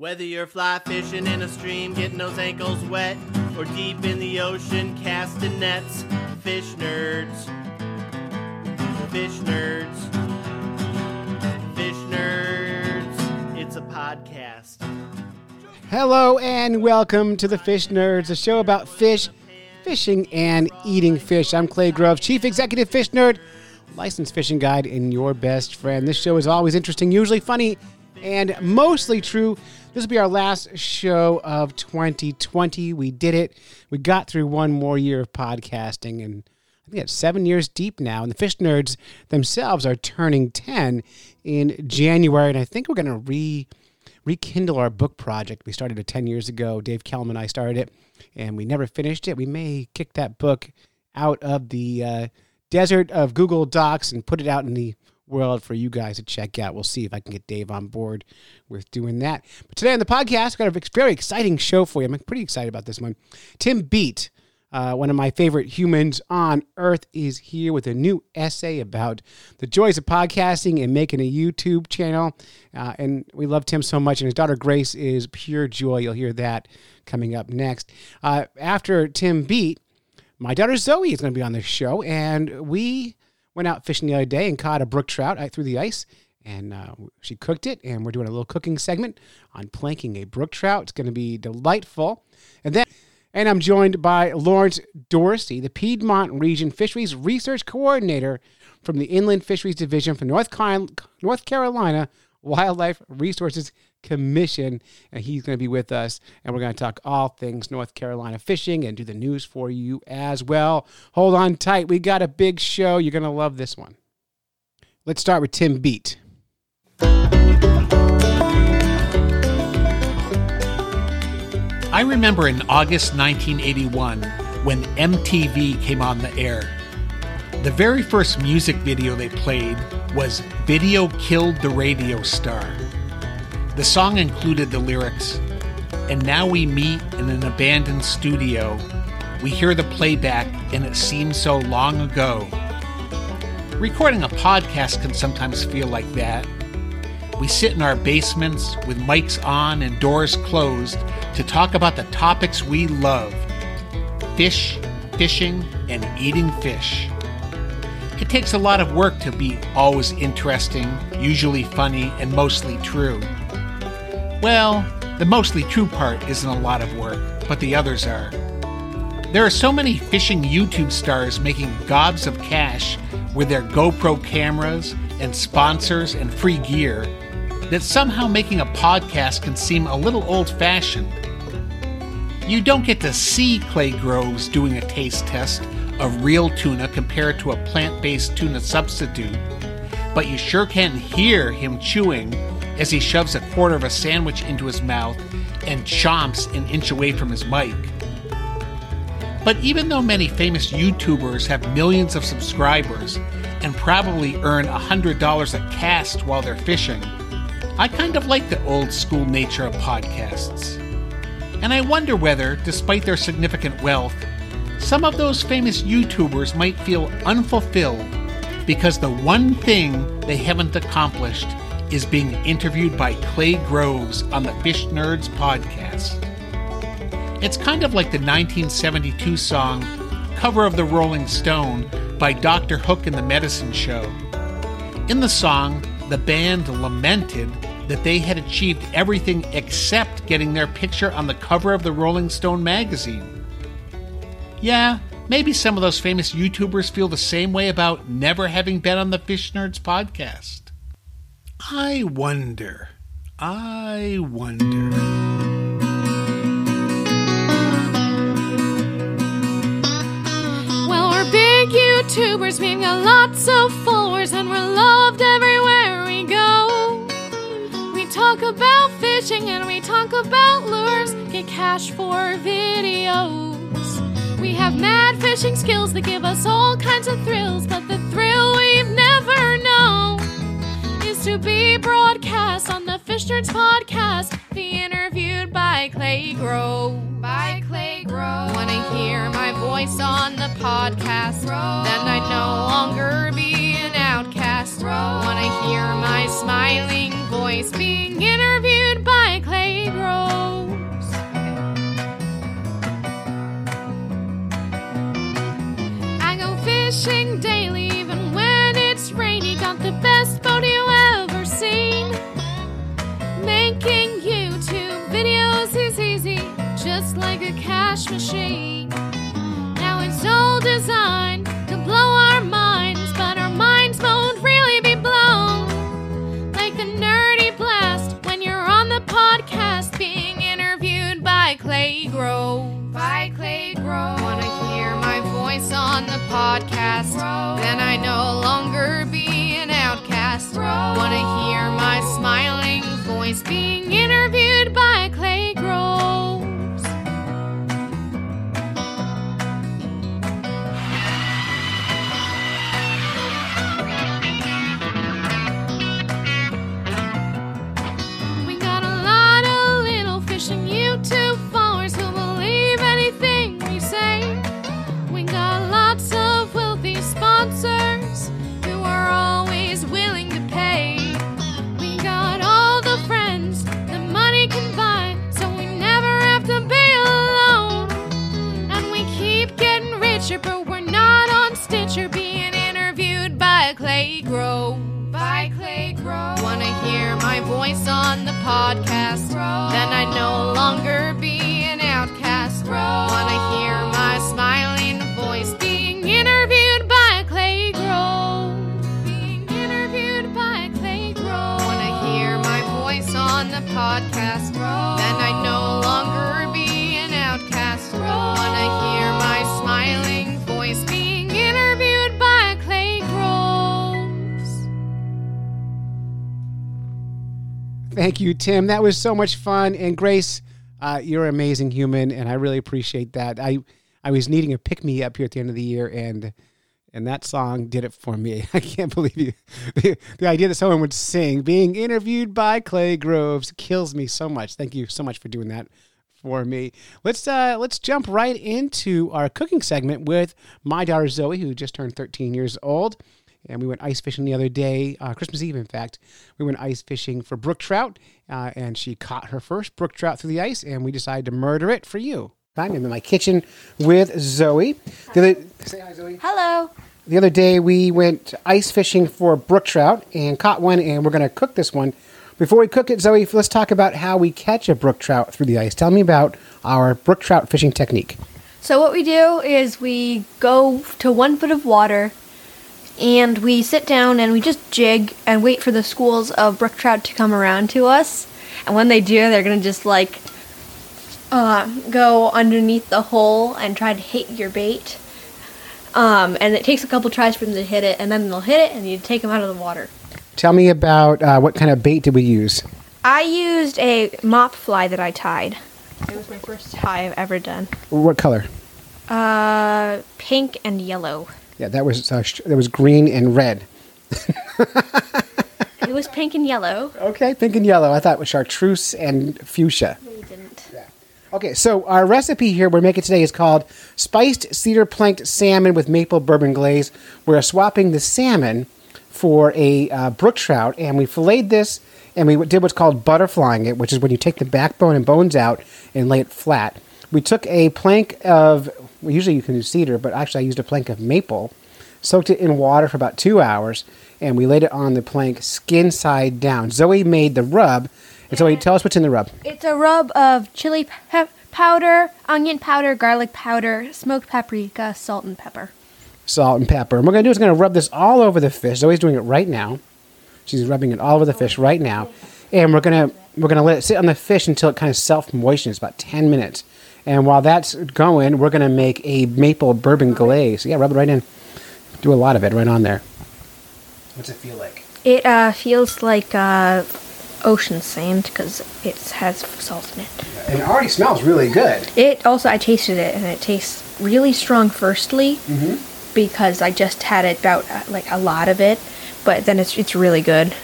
Whether you're fly fishing in a stream, getting those ankles wet, or deep in the ocean casting nets, fish nerds. Fish nerds. Fish nerds. It's a podcast. Hello and welcome to the Fish Nerds, a show about fish, fishing, and eating fish. I'm Clay Grove, Chief Executive Fish Nerd, licensed fishing guide, and your best friend. This show is always interesting, usually funny, and mostly true. This will be our last show of 2020. We did it. We got through one more year of podcasting, and I think it's seven years deep now. And the Fish Nerds themselves are turning 10 in January, and I think we're going to re rekindle our book project. We started it 10 years ago. Dave Kellum and I started it, and we never finished it. We may kick that book out of the uh, desert of Google Docs and put it out in the world for you guys to check out. We'll see if I can get Dave on board with doing that. But today on the podcast, we've got a very exciting show for you. I'm pretty excited about this one. Tim Bete uh, one of my favorite humans on earth is here with a new essay about the joys of podcasting and making a YouTube channel. Uh, and we love Tim so much, and his daughter Grace is pure joy. You'll hear that coming up next. Uh, after Tim Bete, my daughter Zoe is going to be on the show, and we went out fishing the other day and caught a brook trout out through the ice. And uh, she cooked it, and we're doing a little cooking segment on planking a brook trout. It's going to be delightful. And then and I'm joined by Lawrence Dorsey, the Piedmont Region Fisheries Research Coordinator from the Inland Fisheries Division for North, North Carolina Wildlife Resources Commission. And he's going to be with us, and we're going to talk all things North Carolina fishing and do the news for you as well. Hold on tight. We got a big show. You're going to love this one. Let's start with Tim Bete. I remember in August 1981 when MTV came on the air. The very first music video they played was Video Killed the Radio Star. The song included the lyrics, and now we meet in an abandoned studio. We hear the playback, and it seems so long ago. Recording a podcast can sometimes feel like that. We sit in our basements with mics on and doors closed to talk about the topics we love fish, fishing, and eating fish. It takes a lot of work to be always interesting, usually funny, and mostly true. Well, the mostly true part isn't a lot of work, but the others are. There are so many fishing YouTube stars making gobs of cash with their GoPro cameras and sponsors and free gear that somehow making a podcast can seem a little old fashioned. You don't get to see Clay Groves doing a taste test of real tuna compared to a plant based tuna substitute, but you sure can hear him chewing as he shoves a quarter of a sandwich into his mouth and chomps an inch away from his mic. But even though many famous YouTubers have millions of subscribers and probably earn $100 a cast while they're fishing, I kind of like the old school nature of podcasts. And I wonder whether, despite their significant wealth, some of those famous YouTubers might feel unfulfilled because the one thing they haven't accomplished is being interviewed by Clay Groves on the Fish Nerds podcast. It's kind of like the 1972 song Cover of the Rolling Stone by Dr. Hook and the Medicine Show. In the song, the band lamented that they had achieved everything except getting their picture on the cover of the Rolling Stone magazine. Yeah, maybe some of those famous YouTubers feel the same way about never having been on the Fish Nerds podcast. I wonder. I wonder. Well, we're big YouTubers, we got lots of followers, and we're loved everywhere we go We talk about fishing and we talk about lures, get cash for videos. We have mad fishing skills that give us all kinds of thrills, but the thrill we've never known is to be broadcast on the Fish Nerds podcast, be interviewed by Clay Grove. By Clay Grove. Wanna hear my voice on the podcast? Then I'd no longer be an outcast. Wanna hear my smiling voice being interviewed by Clay fishing daily, even when it's rainy. Got the best boat you ever seen. Making YouTube videos is easy, just like a cash machine. Now it's all designed to blow our minds. Podcast? Then I no longer be an outcast. Wanna hear my smiling voice being interviewed by Clay Groves. Podcast? Thank you, Tim. That was so much fun. And Grace, uh, you're an amazing human, and I really appreciate that. I I was needing a pick me up here at the end of the year, and and that song did it for me. I can't believe you. The, the idea that someone would sing being interviewed by Clay Groves kills me so much. Thank you so much for doing that for me. Let's uh, let's jump right into our cooking segment with my daughter Zoe, who just turned 13 years old. And we went ice fishing the other day, uh, Christmas Eve, in fact. We went ice fishing for brook trout, uh, and she caught her first brook trout through the ice, and we decided to murder it for you. I'm in my kitchen with Zoe. The other, say hi, Zoe. Hello. The other day we went ice fishing for brook trout and caught one, and we're going to cook this one. Before we cook it, Zoe, let's talk about how we catch a brook trout through the ice. Tell me about our brook trout fishing technique. So what we do is we go to one foot of water and we sit down and we just jig and wait for the schools of brook trout to come around to us. And when they do, they're gonna just like uh, go underneath the hole and try to hit your bait. Um, and it takes a couple tries for them to hit it, and then they'll hit it, and you take them out of the water. Tell me about uh, what kind of bait did we use? I used a mop fly that I tied. It was my first tie I've ever done. What color? Uh, pink and yellow. Yeah, that was uh, that was green and red. It was pink and yellow. Okay, pink and yellow. I thought it was chartreuse and fuchsia. We didn't. Okay, so our recipe here we're making today is called spiced cedar planked salmon with maple bourbon glaze. We're swapping the salmon for a uh, brook trout, and we filleted this, and we did what's called butterflying it, which is when you take the backbone and bones out and lay it flat. We took a plank of, well, usually you can use cedar, but actually I used a plank of maple, soaked it in water for about two hours, and we laid it on the plank skin side down. Zoe made the rub, and Zoe, tell us what's in the rub. It's a rub of chili pe- powder, onion powder, garlic powder, smoked paprika, salt, and pepper. salt and pepper. And what we're going to do is going to rub this all over the fish. Zoe's doing it right now. She's rubbing it all over the fish right now. And we're going to we're going to let it sit on the fish until it kind of self moistens, about 10 minutes. And while that's going, we're going to make a maple bourbon glaze. Yeah, rub it right in. Do a lot of it right on there. What's it feel like? It uh, feels like uh, ocean sand because it has salt in it. And it already smells really good. It also, I tasted it and it tastes really strong. Firstly, because I just had it about uh, like a lot of it, but then it's it's really good.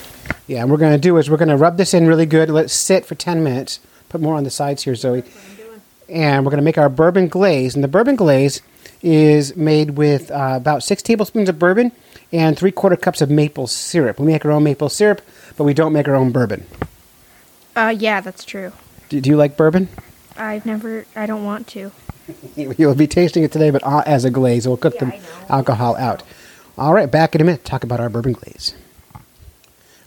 Yeah, and we're going to do is we're going to rub this in really good. Let it sit for 10 minutes. Put more on the sides here, Zoe. And we're going to make our bourbon glaze. And the bourbon glaze is made with uh, about six tablespoons of bourbon and three quarter cups of maple syrup. We make our own maple syrup, but we don't make our own bourbon. Uh, yeah, that's true. Do, do you like bourbon? I've never, I don't want to. You'll be tasting it today, but uh, as a glaze. We'll cook Yeah, the alcohol out. All right, back in a minute. Talk about our bourbon glaze.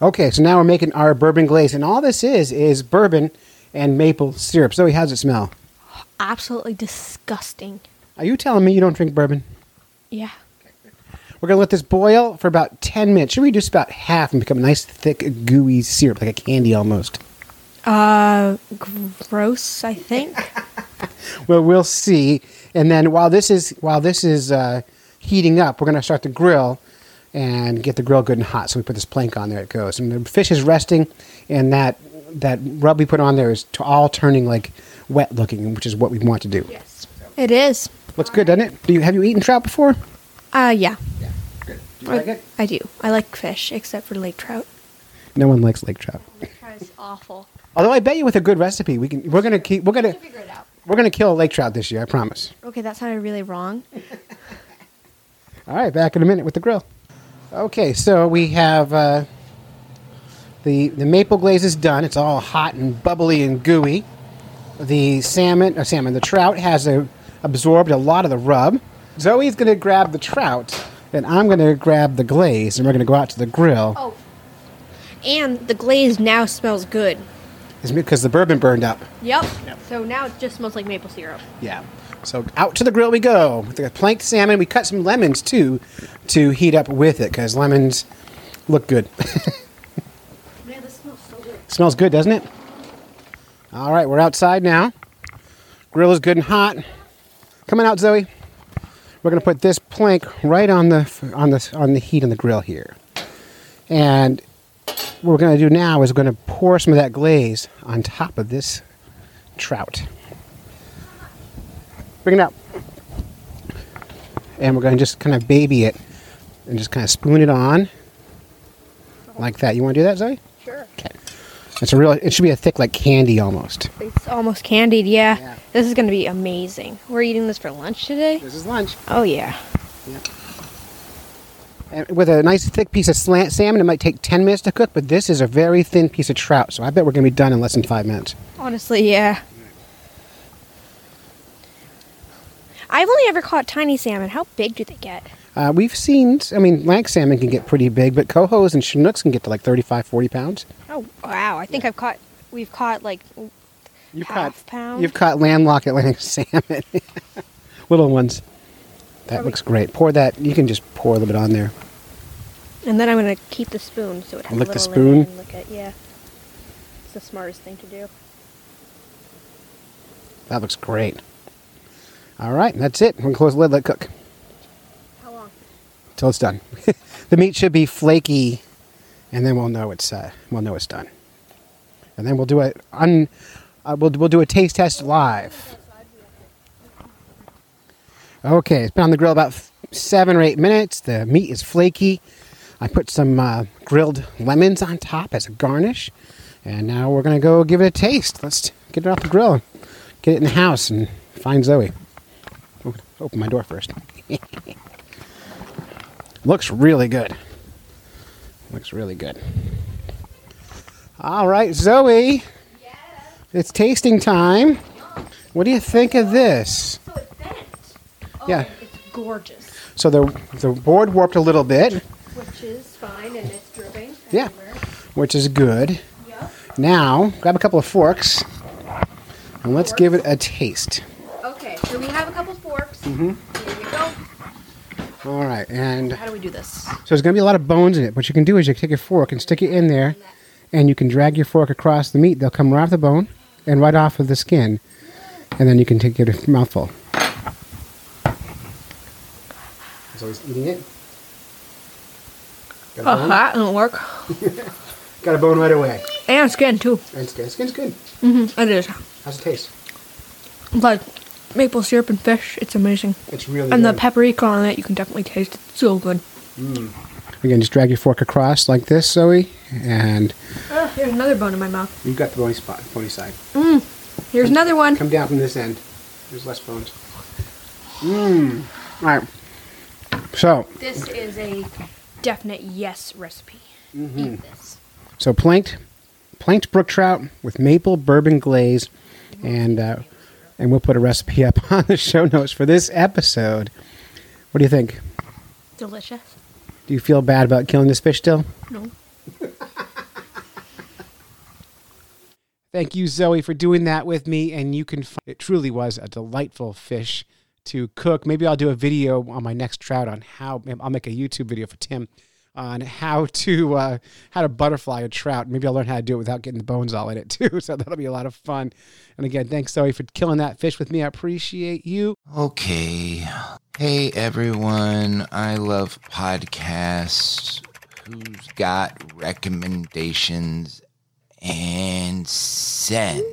Okay, so now we're making our bourbon glaze, and all this is is bourbon and maple syrup. Zoe, how's it smell? Absolutely disgusting. Are you telling me you don't drink bourbon? Yeah. We're going to let this boil for about 10 minutes. Should we reduce about half and become a nice, thick, gooey syrup, like a candy almost? Uh, gross, I think. Well, we'll see. And then while this is while this is uh, heating up, we're going to start the grill and get the grill good and hot. So we put this plank on there. It goes, and the fish is resting, and that that rub we put on there is to all turning like wet looking, which is what we want to do. yes. It is. Looks good, doesn't it? Do you have you eaten trout before? Uh, yeah. Yeah, Good. Do you like it? I do. I like fish, except for lake trout. No one likes lake trout. Lake trout is awful. Although I bet you with a good recipe, we can. We're gonna keep. We're gonna. Figure it out. We're gonna kill a lake trout this year. I promise. Okay, that sounded really wrong. All right, back in a minute with the grill. Okay, so we have uh, the the maple glaze is done. It's all hot and bubbly and gooey. The salmon, or salmon, the trout has uh absorbed a lot of the rub. Zoe's going to grab the trout, and I'm going to grab the glaze, and we're going to go out to the grill. Oh. And the glaze now smells good. It's because the bourbon burned up. Yep. So now it just smells like maple syrup. Yeah. So out to the grill we go with the planked salmon. We cut some lemons too to heat up with it because lemons look good. Man, this smells good. Smells good, doesn't it? All right, we're outside now. Grill is good and hot. Coming out, Zoe. We're gonna put this plank right on the on the on the heat on the grill here, and what we're gonna do now is we're gonna pour some of that glaze on top of this trout. Bring it out, and we're gonna just kind of baby it and just kind of spoon it on like that. You want to do that, Zoe? Sure. Okay. It's a real. It should be a thick like candy almost. It's almost candied, yeah. Yeah. This is going to be amazing. We're eating this for lunch today? This is lunch. Oh, yeah. yeah. And with a nice thick piece of slant salmon, it might take ten minutes to cook, but this is a very thin piece of trout, so I bet we're gonna be done in less than five minutes. Honestly, yeah. I've only ever caught tiny salmon. How big do they get? Uh, we've seen. I mean, lank salmon can get pretty big, but cohos and chinooks can get to like 35, 40 pounds. Oh, wow. I think I've caught, we've caught like, You've Half caught. pound? You've caught landlocked Atlantic salmon, little ones. That looks great. Pour that. You can just pour a little bit on there. and then I'm going to keep the spoon so it has Lick a the little in it spoon? and Look at, yeah. It's the smartest thing to do. That looks great. All right, that's it. We're gonna close the lid. Let it cook. How long? till it's done. the meat should be flaky, and then we'll know it's uh, we'll know it's done. And then we'll do a un, uh, we'll we'll do a taste test live. Okay, it's been on the grill about seven or eight minutes. The meat is flaky. I put some uh, grilled lemons on top as a garnish, and now we're gonna go give it a taste. Let's get it off the grill, get it in the house, and find Zoe. Open my door first. Looks really good. Looks really good. All right, Zoe. Yes. It's tasting time. What do you think of this? So it's bent. Oh, Yeah. It's gorgeous. So the the board warped a little bit, Which is fine and it's dripping. Yeah. everywhere. which is good. Yep. Now, grab a couple of forks and let's give it a taste. Okay, so we have a couple forks. Mm-hmm. Here we go. All right, and How do we do this? So there's going to be a lot of bones in it. What you can do is you take your fork and stick it in there, and you can drag your fork across the meat. They'll come right off the bone and right off of the skin, and then you can take it a mouthful. So he's eating it. Got a, Oh, bone? that didn't work. Got a bone right away. And skin too. And skin. Skin's good. Mm-hmm. It is. How's it taste? Like maple syrup and fish. It's amazing. It's really And the good. paprika on it, you can definitely taste. It's so good. Mm. Again, just drag your fork across like this, Zoe, and Oh, here's another bone in my mouth. you've got the bony spot, bony side. Mm. Here's another one. Come down from this end. There's less bones. Mmm. All right. So, This is a definite yes recipe. Mm-hmm. Eat this. so planked, planked brook trout with maple bourbon glaze, and uh, and we'll put a recipe up on the show notes for this episode. What do you think? Delicious. Do you feel bad about killing this fish still? No. Thank you, Zoe, for doing that with me. And you can, find, it truly was a delightful fish to cook. Maybe I'll do a video on my next trout on how, I'll make a YouTube video for Tim on how to uh, how to butterfly a trout. Maybe I'll learn how to do it without getting the bones all in it too. So that'll be a lot of fun. And again, thanks Zoe for killing that fish with me. I appreciate you. Okay. Hey everyone, I love podcasts. Who's got recommendations and send?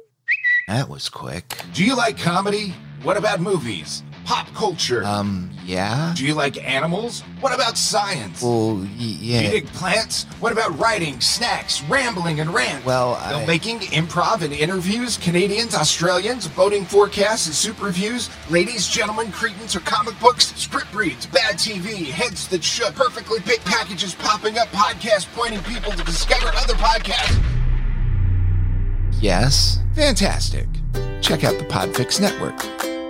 That was quick. Do you like comedy? What about movies? Pop culture? Um, yeah. Do you like animals? What about science? Well, y- Do you yeah. dig plants? What about writing, snacks, rambling, and rant? Well, I- filmmaking, improv, and interviews. Canadians, Australians, boating forecasts and super reviews. Ladies, gentlemen, cretins, or comic books. Script reads, bad TV, heads that should, perfectly picked packages popping up, podcasts pointing people to discover other podcasts. Yes. Fantastic. Check out the Podfix Network.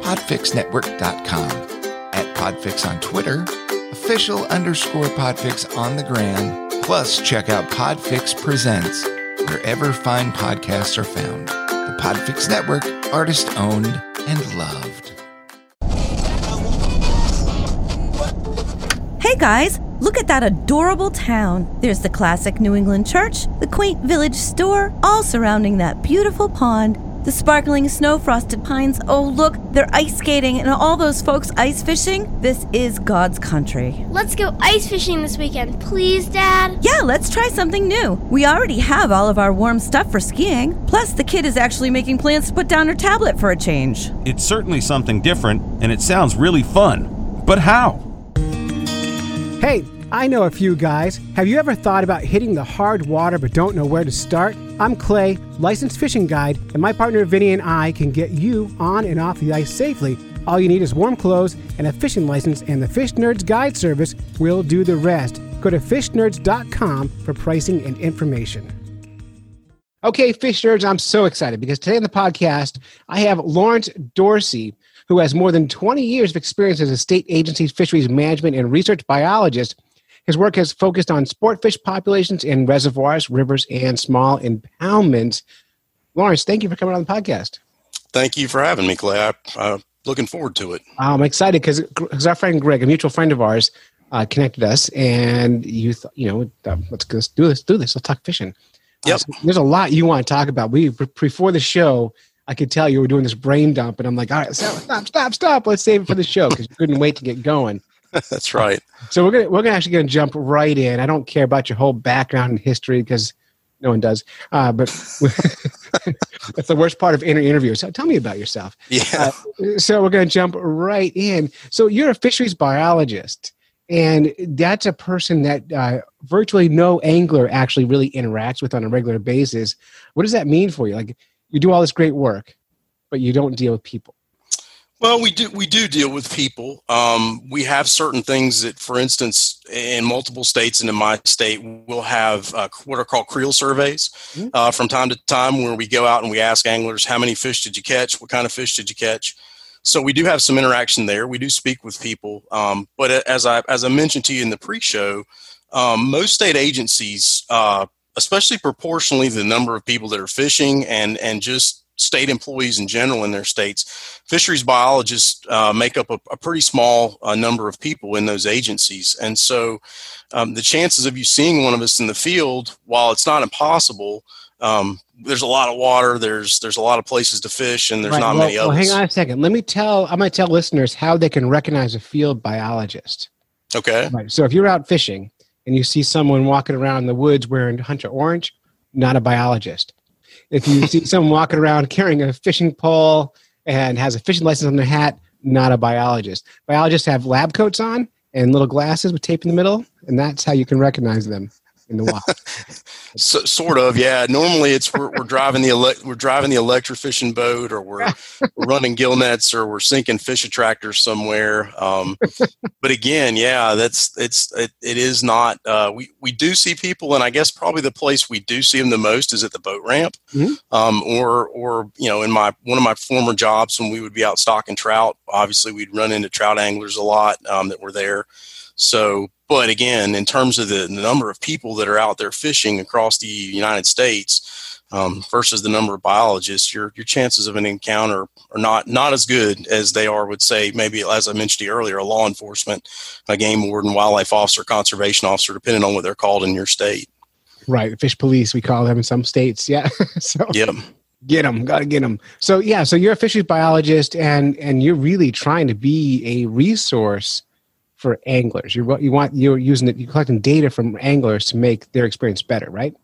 Podfixnetwork.com. At Podfix on Twitter. Official underscore Podfix on the gram. Plus, check out Podfix Presents wherever fine podcasts are found. The Podfix Network, artist owned and loved. Hey guys, look at that adorable town. There's the classic New England church, the quaint village store, all surrounding that beautiful pond. The sparkling snow frosted pines. Oh, look, they're ice skating and all those folks ice fishing. This is God's country. Let's go ice fishing this weekend, please, Dad. Yeah, let's try something new. We already have all of our warm stuff for skiing. Plus, the kid is actually making plans to put down her tablet for a change. It's certainly something different, and it sounds really fun. But how? Hey, I know a few guys. Have you ever thought about hitting the hard water but don't know where to start? I'm Clay, licensed fishing guide, and my partner Vinny and I can get you on and off the ice safely. All you need is warm clothes and a fishing license, and the Fish Nerds Guide Service will do the rest. Go to fishnerds.com for pricing and information. Okay, fish nerds, I'm so excited because today on the podcast, I have Lawrence Dorsey, who has more than 20 years of experience as a state agency's fisheries management and research biologist. His work has focused on sport fish populations in reservoirs, rivers, and small impoundments. Lawrence, thank you for coming on the podcast. Thank you for having me, Clay. I, I'm looking forward to it. I'm excited because our friend Greg, a mutual friend of ours, uh, connected us, and you, th- you know, uh, let's, let's do this, do this. Let's talk fishing. Uh, Yep. so there's a lot you want to talk about. We before the show, I could tell you were doing this brain dump, and I'm like, all right, stop, stop, stop, stop. Let's save it for the show because you couldn't wait to get going. That's right. So we're gonna we're gonna actually gonna jump right in. I don't care about your whole background and history because no one does. Uh, but that's the worst part of inter- interviews. So tell me about yourself. Yeah. So we're gonna jump right in. So you're a fisheries biologist, and that's a person that uh, virtually no angler actually really interacts with on a regular basis. What does that mean for you? Like you do all this great work, but you don't deal with people. Well, we do we do deal with people. Um, we have certain things that, for instance, in multiple states and in my state, we'll have uh, what are called creel surveys uh, from time to time, where we go out and we ask anglers, "How many fish did you catch? What kind of fish did you catch?" So we do have some interaction there. We do speak with people, um, but as I as I mentioned to you in the pre-show, um, most state agencies, uh, especially proportionally the number of people that are fishing and and just state employees in general in their states, fisheries biologists uh, make up a, a pretty small uh, number of people in those agencies. And so um, the chances of you seeing one of us in the field, while it's not impossible, um, there's a lot of water, there's there's a lot of places to fish, and there's Right, not well, many well, others. hang on a second. Let me tell. I'm going to tell listeners how they can recognize a field biologist. Okay. Right. So if you're out fishing and you see someone walking around in the woods wearing a hunter orange, not a biologist. If you see someone walking around carrying a fishing pole and has a fishing license on their hat, not a biologist. Biologists have lab coats on and little glasses with tape in the middle, and that's how you can recognize them in the wild. So, sort of, yeah. Normally, it's we're, we're driving the ele- we're driving the electrofishing boat, or we're, we're running gill nets, or we're sinking fish attractors somewhere. Um, but again, yeah, that's it's it, it is not. Uh, we we do see people, and I guess probably the place we do see them the most is at the boat ramp, Mhm. um, or or you know, in my one of my former jobs when we would be out stocking trout. Obviously, we'd run into trout anglers a lot um, that were there. So, but again, in terms of the, the number of people that are out there fishing across the United States, um, versus the number of biologists, your your chances of an encounter are not not as good as they are would say maybe as I mentioned to you earlier, a law enforcement, a game warden, wildlife officer, conservation officer, depending on what they're called in your state. Right, fish police we call them in some states. Yeah. so Yep. get them, gotta get them. So yeah, so you're a fisheries biologist, and and you're really trying to be a resource for anglers. You you want you're using it. You're collecting data from anglers to make their experience better, right?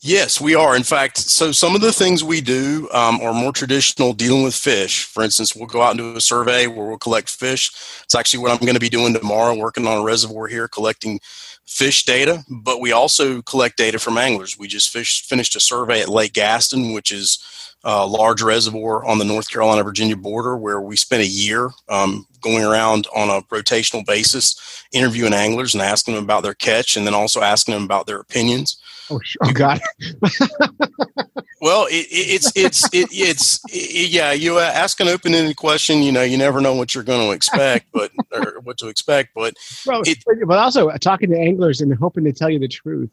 Yes, we are. In fact, so some of the things we do um, are more traditional dealing with fish. For instance, we'll go out and do a survey where we'll collect fish. It's actually what I'm going to be doing tomorrow, working on a reservoir here, collecting fish data. But we also collect data from anglers. We just fish, finished a survey at Lake Gaston, which is a large reservoir on the North Carolina Virginia border, where we spent a year um, going around on a rotational basis, interviewing anglers and asking them about their catch, and then also asking them about their opinions. Oh, oh God. well, it, it, it's it's it, it's it, yeah. You uh, ask an open-ended question. You know, you never know what you're going to expect, but or what to expect. But well, but also uh, talking to anglers and hoping to tell you the truth.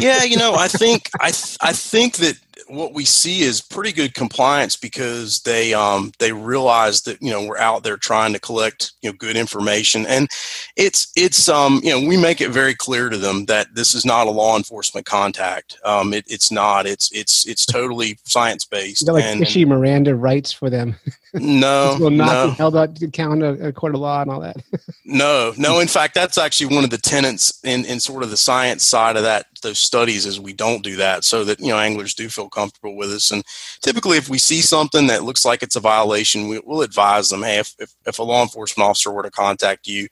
yeah, you know, I think I th- I think that what we see is pretty good compliance because they um, they realize that you know we're out there trying to collect you know good information. And it's it's um, you know we make it very clear to them that this is not a law enforcement contact. Um, it, it's not. It's it's it's totally science based like and, fishy Miranda rights for them. No will not no. be held up to count a, a court of law and all that. No no. In fact that's actually one of the tenets in in sort of the science side of that those studies is we don't do that so that you know anglers do feel comfortable with us. And typically if we see something that looks like it's a violation we, will advise them hey if, if, if, a law enforcement officer were to contact you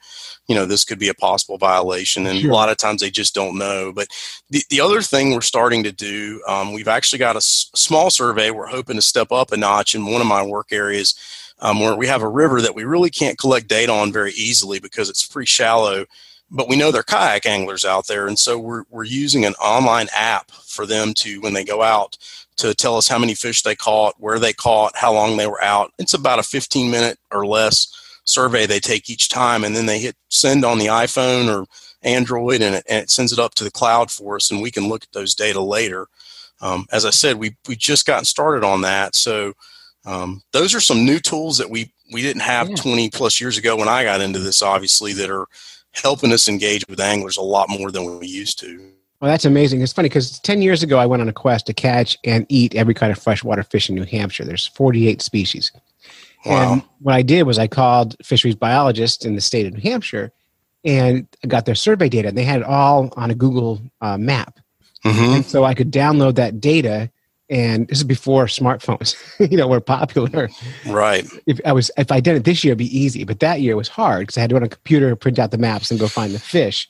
you know this could be a possible violation. And sure. a lot of times they just don't know. But the, the other thing we're starting to do um, we've actually got a s- small survey. We're hoping to step up a notch in one of my work areas um, where we have a river that we really can't collect data on very easily because it's pretty shallow but we know they're kayak anglers out there and so we're, we're using an online app for them to when they go out to tell us how many fish they caught where they caught how long they were out it's about a 15 minute or less survey they take each time and then they hit send on the iphone or android and it, and it sends it up to the cloud for us and we can look at those data later um, as i said we, we just gotten started on that so um, those are some new tools that we we didn't have yeah. 20 plus years ago when i got into this obviously that are helping us engage with anglers a lot more than we used to. Well, that's amazing. It's funny because 10 years ago, I went on a quest to catch and eat every kind of freshwater fish in New Hampshire. There's 48 species. Wow. And what I did was I called fisheries biologists in the state of New Hampshire and I got their survey data. And they had it all on a Google uh, map. Mm-hmm. And so I could download that data and this is before smartphones you know were popular. Right. If i was if i did it this year it'd be easy but that year it was hard because i had to on a computer print out the maps and go find the fish.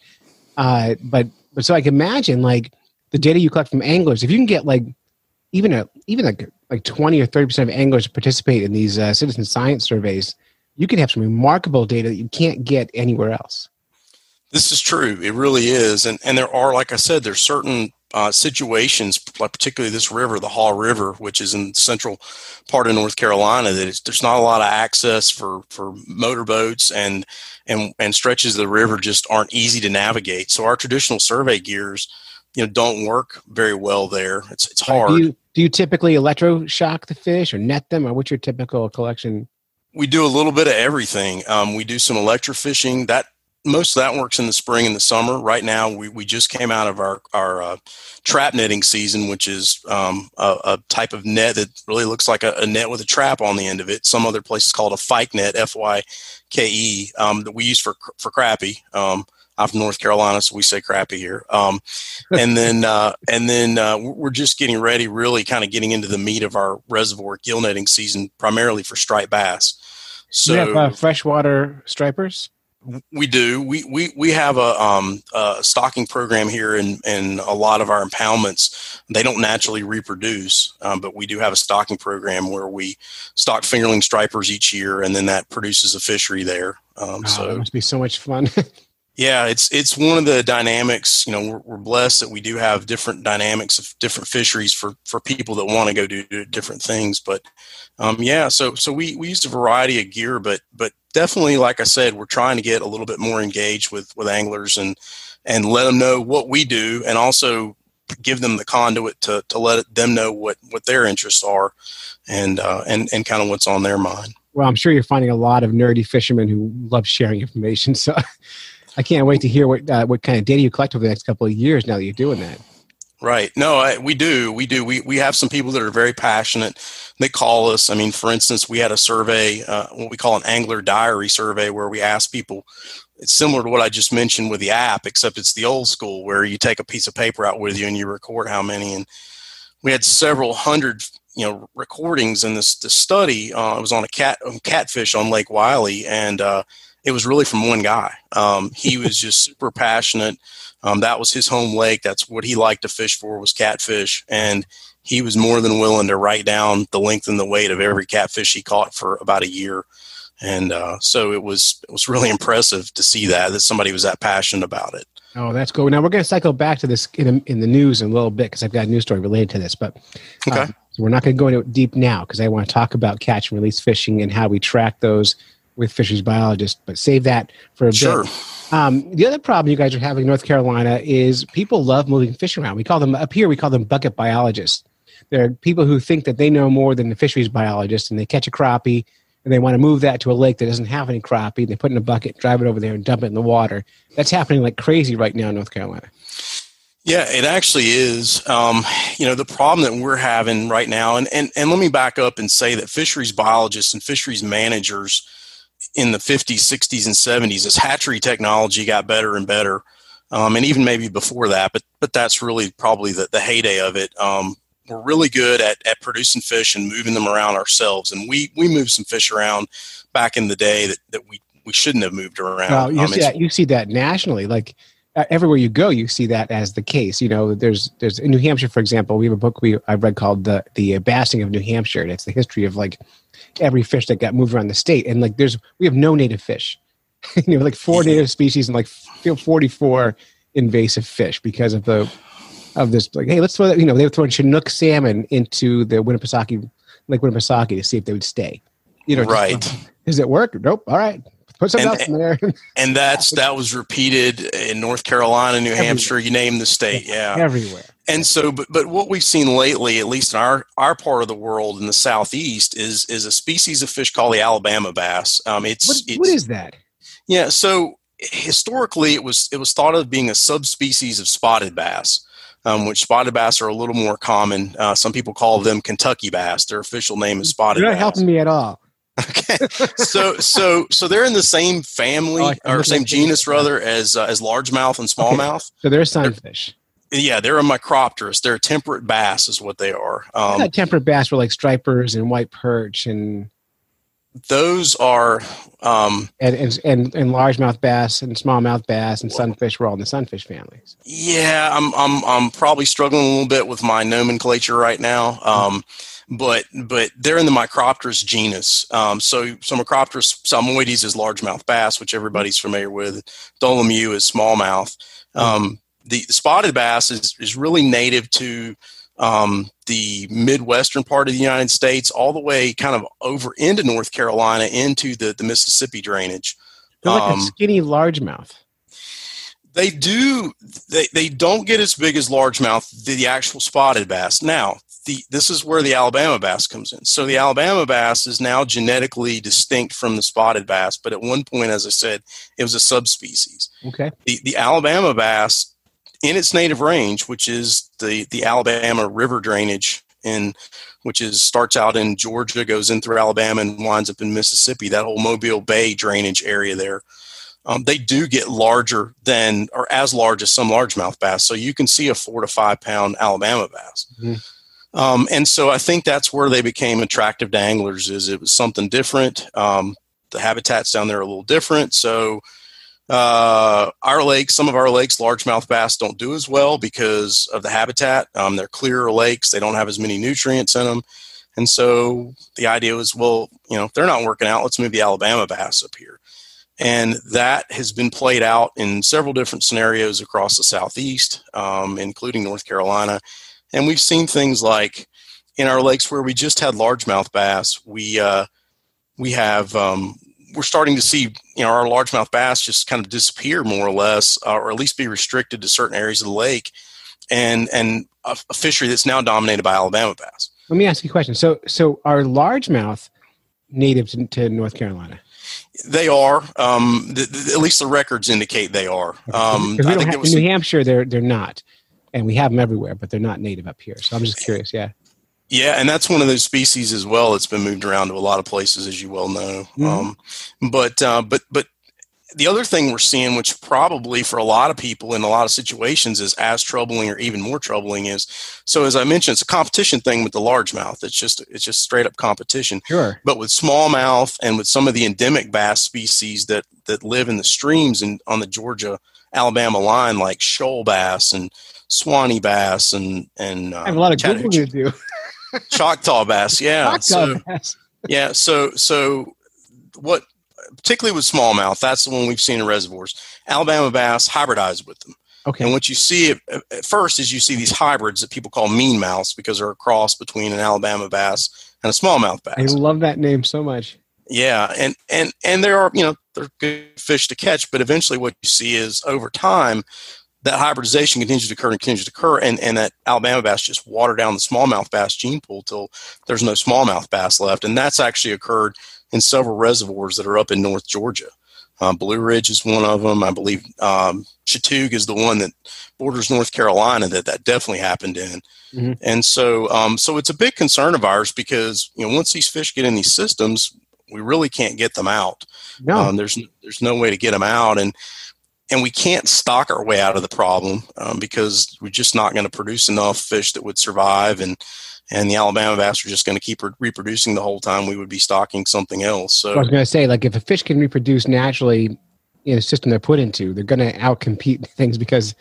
Uh, but but so i can imagine like the data you collect from anglers if you can get like even a even like like 20 or 30 percent of anglers participate in these uh, citizen science surveys you can have some remarkable data that you can't get anywhere else. This is true. It really is. And and there are like i said there's certain uh, situations, particularly this river, the Haw River, which is in the central part of North Carolina, that there's not a lot of access for for motorboats and and and stretches of the river just aren't easy to navigate. So our traditional survey gears, you know, don't work very well there. It's it's hard. Do you, do you typically electroshock the fish or net them, or what's your typical collection? We do a little bit of everything. Um, we do some electrofishing. That most of that works in the spring and the summer. Right now, we, we just came out of our our uh, trap netting season, which is um, a, a, type of net that really looks like a, a, net with a trap on the end of it. Some other places call it a fyke net, F Y K E, um, that we use for for crappie. Um, I'm from North Carolina, so we say crappie here. Um, and then uh, and then uh, we're just getting ready, really kind of getting into the meat of our reservoir gill netting season, primarily for striped bass. So you have uh, freshwater stripers. We do. We we we have a, um, a stocking program here, and and a lot of our impoundments they don't naturally reproduce, um, but we do have a stocking program where we stock fingerling stripers each year, and then that produces a fishery there. Um, oh, so that must be so much fun. yeah, it's it's one of the dynamics. You know, we're, we're blessed that we do have different dynamics of different fisheries for for people that want to go do, do different things. But um, yeah, so so we we used a variety of gear, but but definitely, like I said, we're trying to get a little bit more engaged with with anglers and and let them know what we do, and also give them the conduit to, to let them know what, what their interests are and, uh, and, and kind of what's on their mind. Well, I'm sure you're finding a lot of nerdy fishermen who love sharing information. So I can't wait to hear what, uh, what kind of data you collect over the next couple of years now that you're doing that. Right. No, I, we do. We do. We, we have some people that are very passionate. They call us. I mean, for instance, we had a survey, uh, what we call an angler diary survey, where we ask people. It's similar to what I just mentioned with the app, except it's the old school where you take a piece of paper out with you and you record how many. And we had several hundred, you know, recordings in this, this study. Uh, it was on a cat catfish on Lake Wylie, and uh, it was really from one guy. Um, he was just super passionate um, that was his home lake. That's what he liked to fish for was catfish, and he was more than willing to write down the length and the weight of every catfish he caught for about a year. And uh, so it was it was really impressive to see that that somebody was that passionate about it. Oh, that's cool. Now we're going to cycle back to this in, in the news in a little bit because I've got a news story related to this. But okay. Um, we're not going to go into it deep now because I want to talk about catch and release fishing and how we track those with fisheries biologists. But save that for a sure. bit. Um, the other problem you guys are having in North Carolina is people love moving fish around. We call them up here. We call them bucket biologists. There are people who think that they know more than the fisheries biologist, and they catch a crappie and they want to move that to a lake that doesn't have any crappie. They put it in a bucket, drive it over there, and dump it in the water. That's happening like crazy right now in North Carolina. Yeah, it actually is. Um, you know, the problem that we're having right now, and, and, and let me back up and say that fisheries biologists and fisheries managers – in the 50s, 60s, and 70s as hatchery technology got better and better, um, and even maybe before that. But but that's really probably the, the heyday of it. Um, we're really good at, at producing fish and moving them around ourselves, and we we moved some fish around back in the day that, that we we shouldn't have moved around. Well, you, um, see that, you see that nationally, like Uh, everywhere you go, you see that as the case. You know, there's there's in New Hampshire, for example, we have a book we I've read called the the Bassing of New Hampshire. and It's the history of like every fish that got moved around the state. And like, there's we have no native fish. you know, like four native species and like 44 invasive fish because of the of this. Like, hey, let's throw that. You know, they were throwing Chinook salmon into the Winnipesaukee Lake Winnipesaukee to see if they would stay. You know, right? Just, does it work? Nope. All right. Put some else in there. and that's that was repeated in North Carolina, New Everywhere. Hampshire, you name the state, yeah, everywhere. And so, but but what we've seen lately, at least in our our part of the world in the southeast, is is a species of fish called the Alabama bass. Um, it's, what, it's what is that? Yeah, so historically, it was it was thought of being a subspecies of spotted bass. Um, which spotted bass are a little more common. Uh, some people call them Kentucky bass. Their official name is spotted. You're not bass. helping me at all. Okay, so so so they're in the same family oh, or same genus rather as uh, as largemouth and smallmouth. Okay. So they're sunfish. They're, yeah, they're a micropterus. They're a temperate bass, is what they are. Um, temperate bass were like stripers and white perch and. Those are um, and, and and and largemouth bass and smallmouth bass and sunfish were all in the sunfish families. Yeah, I'm I'm I'm probably struggling a little bit with my nomenclature right now. Um, but but they're in the Micropterus genus. Um, so so Micropterus salmoides is largemouth bass, which everybody's familiar with. Dolomieu is smallmouth. Um, the, the, spotted bass is, is really native to um, the midwestern part of the United States, all the way kind of over into North Carolina into the, the Mississippi drainage. They're like a um, skinny largemouth. They do. They, they don't get as big as largemouth, the, the actual spotted bass. Now, the this is where the Alabama bass comes in. So the Alabama bass is now genetically distinct from the spotted bass, but at one point, as I said, it was a subspecies. Okay. The the Alabama bass, in its native range, which is the the Alabama River drainage, in which is starts out in Georgia, goes in through Alabama, and winds up in Mississippi. That whole Mobile Bay drainage area there. Um, they do get larger than or as large as some largemouth bass. So you can see a four to five pound Alabama bass. Mm-hmm. Um, and so I think that's where they became attractive to anglers is it was something different. Um, the habitats down there are a little different. So uh, our lakes, some of our lakes, largemouth bass don't do as well because of the habitat. Um, they're clearer lakes. They don't have as many nutrients in them. And so the idea was, well, you know, if they're not working out, let's move the Alabama bass up here. And that has been played out in several different scenarios across the Southeast, um, including North Carolina. And we've seen things like in our lakes where we just had largemouth bass, we uh, we have um, we're starting to see you know our largemouth bass just kind of disappear more or less, uh, or at least be restricted to certain areas of the lake. and and a, a fishery that's now dominated by Alabama bass. Let me ask you a question. So, so are largemouth native to, to North Carolina? They are. Um, at least the records indicate they are. Um, I think have, in New Hampshire, they're they're not, and we have them everywhere, but they're not native up here. So I'm just curious. Yeah. Yeah, and that's one of those species as well. It's been moved around to a lot of places, as you well know. Mhm. Um, but uh, but but the other thing we're seeing, which probably for a lot of people in a lot of situations is as troubling or even more troubling, is so as I mentioned, it's a competition thing with the largemouth. It's just it's just straight up competition. Sure. But with smallmouth and with some of the endemic bass species that that live in the streams and on the Georgia Alabama line, like shoal bass and Suwannee bass and and uh, I have a lot of Chattahoochee- googling to do. Choctaw bass, yeah. Choctaw so, bass. yeah, so so what particularly with smallmouth, that's the one we've seen in reservoirs. Alabama bass hybridize with them. Okay. And what you see at, at first is you see these hybrids that people call mean mouths because they're a cross between an Alabama bass and a smallmouth bass. I love that name so much. Yeah, and and and there are you know they're good fish to catch, but eventually what you see is over time that hybridization continues to occur and continues to occur, and and that Alabama bass just water down the smallmouth bass gene pool till there's no smallmouth bass left, and that's actually occurred in several reservoirs that are up in North Georgia. Uh, Blue Ridge is one of them, I believe. Um, Chatuge is the one that borders North Carolina that that definitely happened in. Mhm. And so, um, so it's a big concern of ours because you know once these fish get in these systems, we really can't get them out. No. Um, there's there's no way to get them out, and and we can't stock our way out of the problem um, because we're just not going to produce enough fish that would survive, and and the Alabama bass are just going to keep re- reproducing the whole time. We would be stocking something else. So I was going to say, like, if a fish can reproduce naturally in a system they're put into, they're going to outcompete things because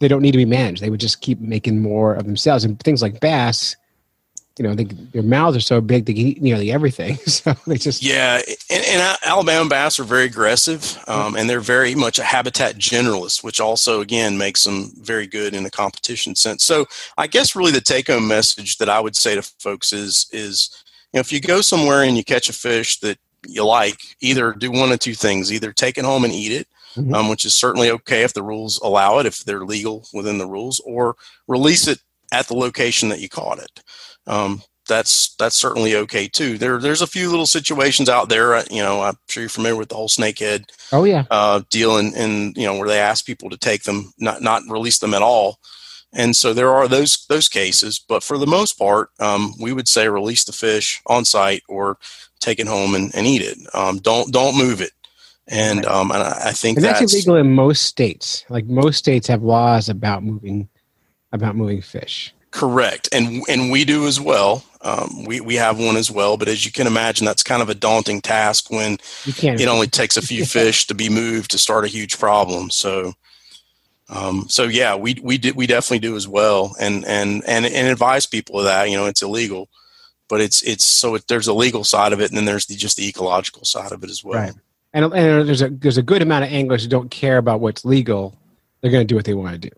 they don't need to be managed. They would just keep making more of themselves. And things like bass, you know, they, their mouths are so big they can eat nearly everything. So they just Yeah, and, and Alabama bass are very aggressive, um, and they're very much a habitat generalist, which also again makes them very good in a competition sense. So I guess really the take-home message that I would say to folks is is you know if you go somewhere and you catch a fish that you like, either do one of two things: either take it home and eat it, Mhm. um, which is certainly okay if the rules allow it, if they're legal within the rules, or release it at the location that you caught it. Um, that's that's certainly okay too. There there's a few little situations out there. uh, You know, I'm sure you're familiar with the whole snakehead oh yeah, uh, deal, and, and you know where they ask people to take them, not not release them at all. And so there are those those cases, but for the most part, um, we would say release the fish on site or take it home and, and eat it. Um, don't don't move it. And um, and I I think and that's, that's illegal in most states. Like most states have laws about moving about moving fish. Correct, and and we do as well. Um, we we have one as well, but as you can imagine, that's kind of a daunting task when it only takes a few fish to be moved to start a huge problem. So, um, so yeah, we we did we definitely do as well, and and and and advise people of that. You know, it's illegal, but it's it's so it, there's a legal side of it, and then there's the, just the ecological side of it as well. Right. And, and there's a there's a good amount of anglers who don't care about what's legal. They're going to do what they want to do.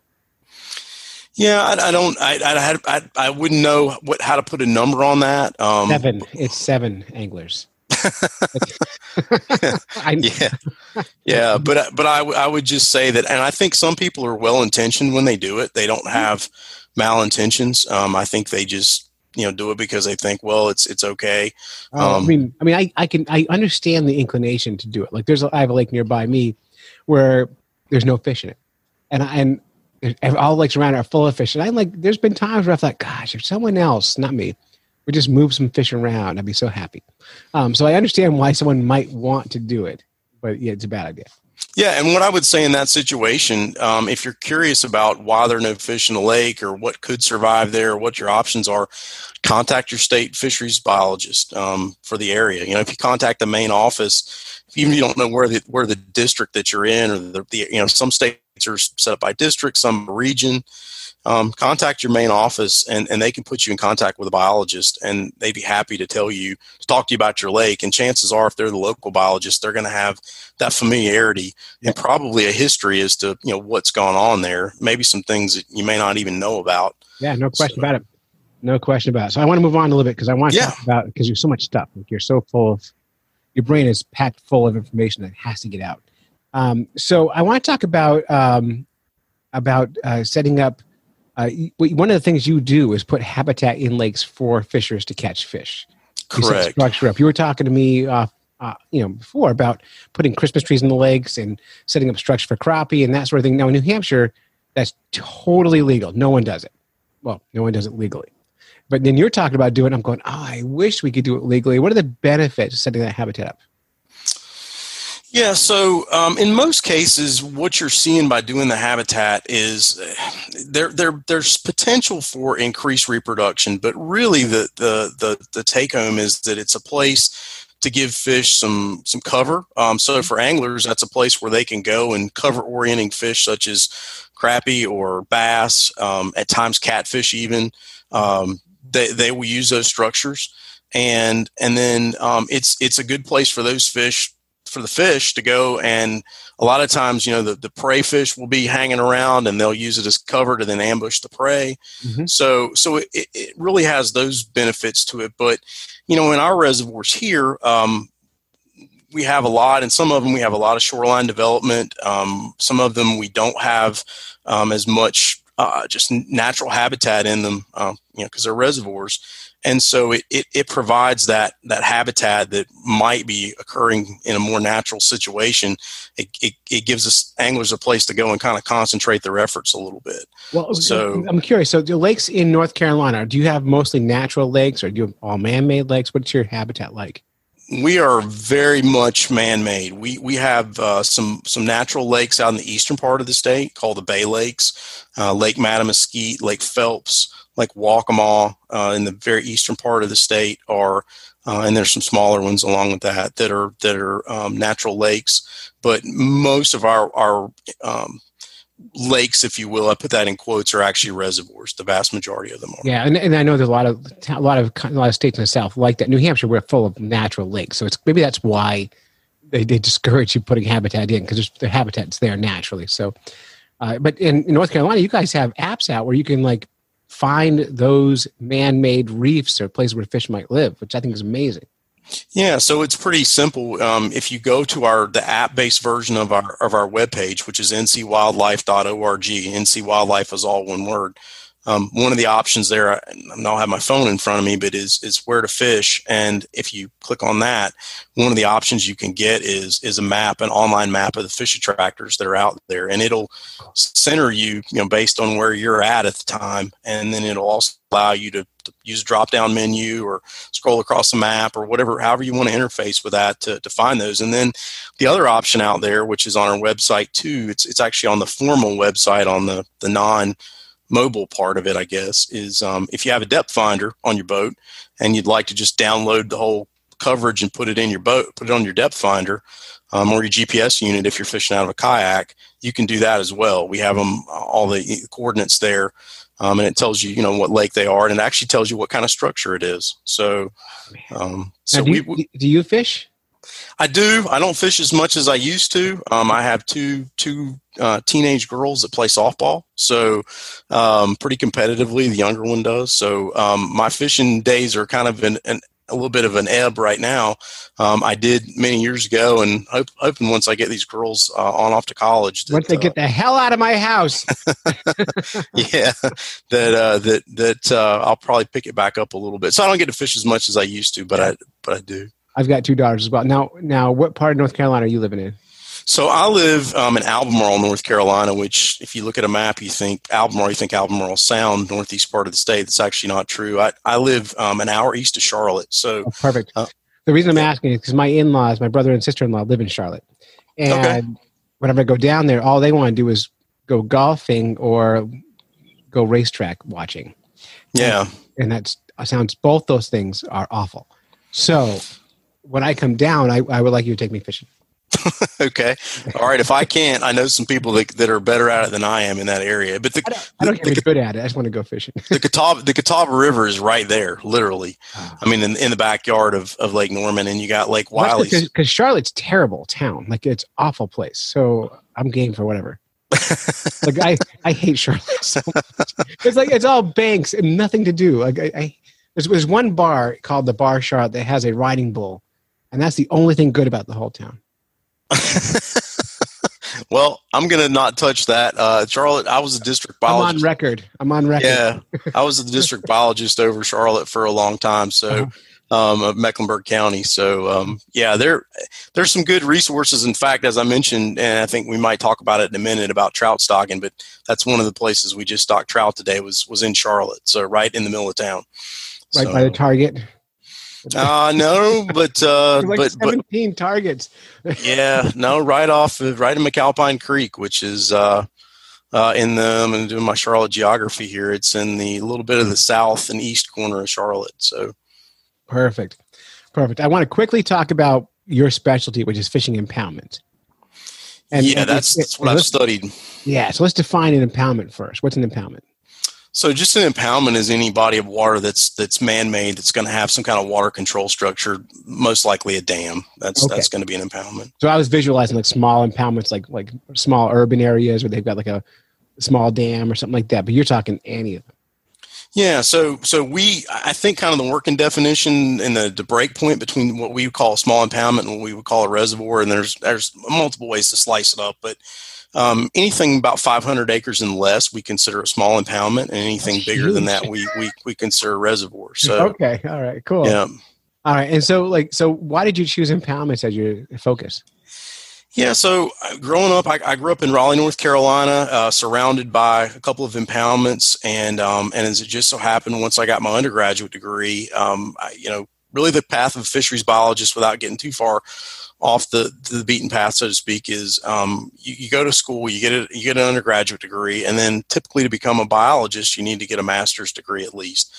Yeah, I, I don't. I, I had. I, I wouldn't know what how to put a number on that. Um, Seven. It's seven anglers. Yeah, yeah, but uh, but I, I would just say that, and I think some people are well intentioned when they do it. They don't have malintentions. Um, I think they just you know do it because they think, well, it's it's okay. Oh, I Um, mean, I mean, I, I can I understand the inclination to do it. Like, there's a, I have a lake nearby me where there's no fish in it, and I, and all lakes around are full of fish. And I'm like, there's been times where I thought, gosh, if someone else, not me, would just move some fish around, I'd be so happy. Um, so I understand why someone might want to do it, but yeah, it's a bad idea. Yeah, and what I would say in that situation, um, if you're curious about why there are no fish in the lake or what could survive there, or what your options are, contact your state fisheries biologist um, for the area. You know, if you contact the main office, even if you don't know where the where the district that you're in, or the, the you know some are set up by district, some region. Um, contact your main office and, and they can put you in contact with a biologist and they'd be happy to tell you to talk to you about your lake and chances are if they're the local biologist they're going to have that familiarity and probably a history as to you know what's gone on there maybe some things that you may not even know about Yeah, no question about it. No question about it. So I want to move on a little bit because I want to Yeah. talk about because there's so much stuff. Like you're so full of your brain is packed full of information that has to get out. Um, so I want to talk about um, about uh, setting up uh, one of the things you do is put habitat in lakes for fishers to catch fish. You Correct. structure up. You were talking to me, uh, uh, you know, before about putting Christmas trees in the lakes and setting up structure for crappie and that sort of thing. Now in New Hampshire, that's totally legal. No one does it. Well, no one does it legally. But then you're talking about doing. I'm going. Oh, I wish we could do it legally. What are the benefits of setting that habitat up? Yeah, so um, in most cases, what you're seeing by doing the habitat is uh, there, there, there's potential for increased reproduction, but really the, the, the, the take home is that it's a place to give fish some some cover. Um, so for anglers, that's a place where they can go and cover orienting fish such as crappie or bass, um, at times catfish even. Um, they, they will use those structures, and and then um, it's it's a good place for those fish for the fish to go and a lot of times you know the, the prey fish will be hanging around and they'll use it as cover to then ambush the prey. So so it, it really has those benefits to it. But you know in our reservoirs here um, we have a lot and some of them we have a lot of shoreline development. Um, some of them we don't have um, as much uh, just natural habitat in them um, you know because they're reservoirs and so it, it, it provides that that habitat that might be occurring in a more natural situation it, it, it gives us anglers a place to go and kind of concentrate their efforts a little bit Well, so I'm curious. So the lakes in North Carolina, do you have mostly natural lakes, or do you have all man-made lakes? What's your habitat like? we are very much man-made. We we have uh, some some natural lakes out in the eastern part of the state called the Bay Lakes, uh, Lake Mattamuskeet, Lake Phelps, Lake Waccamaw uh, in the very eastern part of the state are, uh, and there's some smaller ones along with that that are that are um, natural lakes. But most of our our um, lakes, if you will, I put that in quotes, are actually reservoirs. The vast majority of them are. Yeah, and, and I know there's a lot of a lot of a lot of states in the South like that. New Hampshire, we're full of natural lakes, so it's maybe that's why they, they discourage you putting habitat in because the habitat's there naturally. So, uh, but in, in North Carolina, you guys have apps out where you can like find those man-made reefs or places where fish might live, which I think is amazing. Yeah, so it's pretty simple. Um, if you go to our the app-based version of our of our webpage, which is ncwildlife.org, NC Wildlife is all one word. Um, one of the options there, I don't have my phone in front of me, but is is where to fish. And if you click on that, one of the options you can get is is a map, an online map of the fish attractors that are out there, and it'll center you, you know, based on where you're at at the time, and then it'll also allow you to, to use a drop down menu or scroll across the map or whatever, however you want to interface with that to, to find those. And then the other option out there, which is on our website too, it's it's actually on the formal website on the the non mobile part of it, I guess, is um, if you have a depth finder on your boat and you'd like to just download the whole coverage and put it in your boat, put it on your depth finder um, or your GPS unit if you're fishing out of a kayak, you can do that as well. We have them all the coordinates there, um, and it tells you you know what lake they are, and it actually tells you what kind of structure it is. So, um, so Now, do, we, you, do you fish? I do. I don't fish as much as I used to. Um, I have two two uh, teenage girls that play softball, so um, pretty competitively. The younger one does. So um, my fishing days are kind of in, a little bit of an ebb right now. Um, I did many years ago, and hope, hoping once I get these girls uh, on off to college, that, Once they get the hell out of my house, yeah, that uh, that that uh, I'll probably pick it back up a little bit. So I don't get to fish as much as I used to, but I but I do. I've got two daughters as well. Now, now, what part of North Carolina are you living in? So I live um, in Albemarle, North Carolina, which, if you look at a map, you think Albemarle, you think Albemarle Sound, northeast part of the state. That's actually not true. I, I live um, an hour east of Charlotte. So Oh, perfect. Uh, the reason I'm asking is because my in-laws, my brother and sister-in-law, live in Charlotte, and Okay. whenever I go down there, all they want to do is go golfing or go racetrack watching, yeah, and that sounds. Both those things are awful. So when I come down, I, I would like you to take me fishing. okay, all right. If I can't, I know some people that, that are better at it than I am in that area. But the I don't get good at it. I just want to go fishing. the Catawba the Catawba River is right there, literally. Ah. I mean, in, in the backyard of, of Lake Norman, and you got Lake Wylie. because Charlotte's terrible town. Like it's awful place. So I'm game for whatever. like I, I hate Charlotte so much. It's like it's all banks and nothing to do. Like I, I there's, there's one bar called the Bar Charlotte that has a riding bull, and that's the only thing good about the whole town. Well, I'm gonna not touch that. Uh, Charlotte, I was a district biologist. I'm on record. I'm on record. Yeah, I was the district biologist over Charlotte for a long time. So, Uh-huh. um, of Mecklenburg County. So, um, yeah, there there's some good resources. In fact, as I mentioned, and I think we might talk about it in a minute about trout stocking. But that's one of the places we just stocked trout today was was in Charlotte. So, right in the middle of town. Right So- by the target. Uh, no, but uh, like but but 17 targets. yeah, no, right off, right in McAlpine Creek, which is uh, uh, in the. I'm going to do my Charlotte geography here. It's in the little bit of the south and east corner of Charlotte. So Perfect. Perfect. I want to quickly talk about your specialty, which is fishing impoundment. yeah, that's, it- that's what I've studied. Yeah, so let's define an impoundment first. What's an impoundment? So just an impoundment is any body of water that's that's man-made that's going to have some kind of water control structure, most likely a dam. That's Okay. that's going to be an impoundment. So I was visualizing like small impoundments, like like small urban areas where they've got like a small dam or something like that. But you're talking any of them. Yeah, so so we I think kind of the working definition and the, the break point between what we would call a small impoundment and what we would call a reservoir, and there's there's multiple ways to slice it up, but um, anything about 500 acres and less we consider a small impoundment, and anything That's bigger than that we we, we consider a reservoir. So okay, all right, cool. yeah. All right, and so like, so why did you choose impoundments as your focus? Yeah, so uh, growing up, I, I grew up in Raleigh, North Carolina, uh, surrounded by a couple of impoundments, and um, and as it just so happened, once I got my undergraduate degree, um, I, you know, really the path of a fisheries biologist, without getting too far off the the beaten path, so to speak, is um, you, you go to school, you get a, you get an undergraduate degree, and then typically to become a biologist, you need to get a master's degree at least.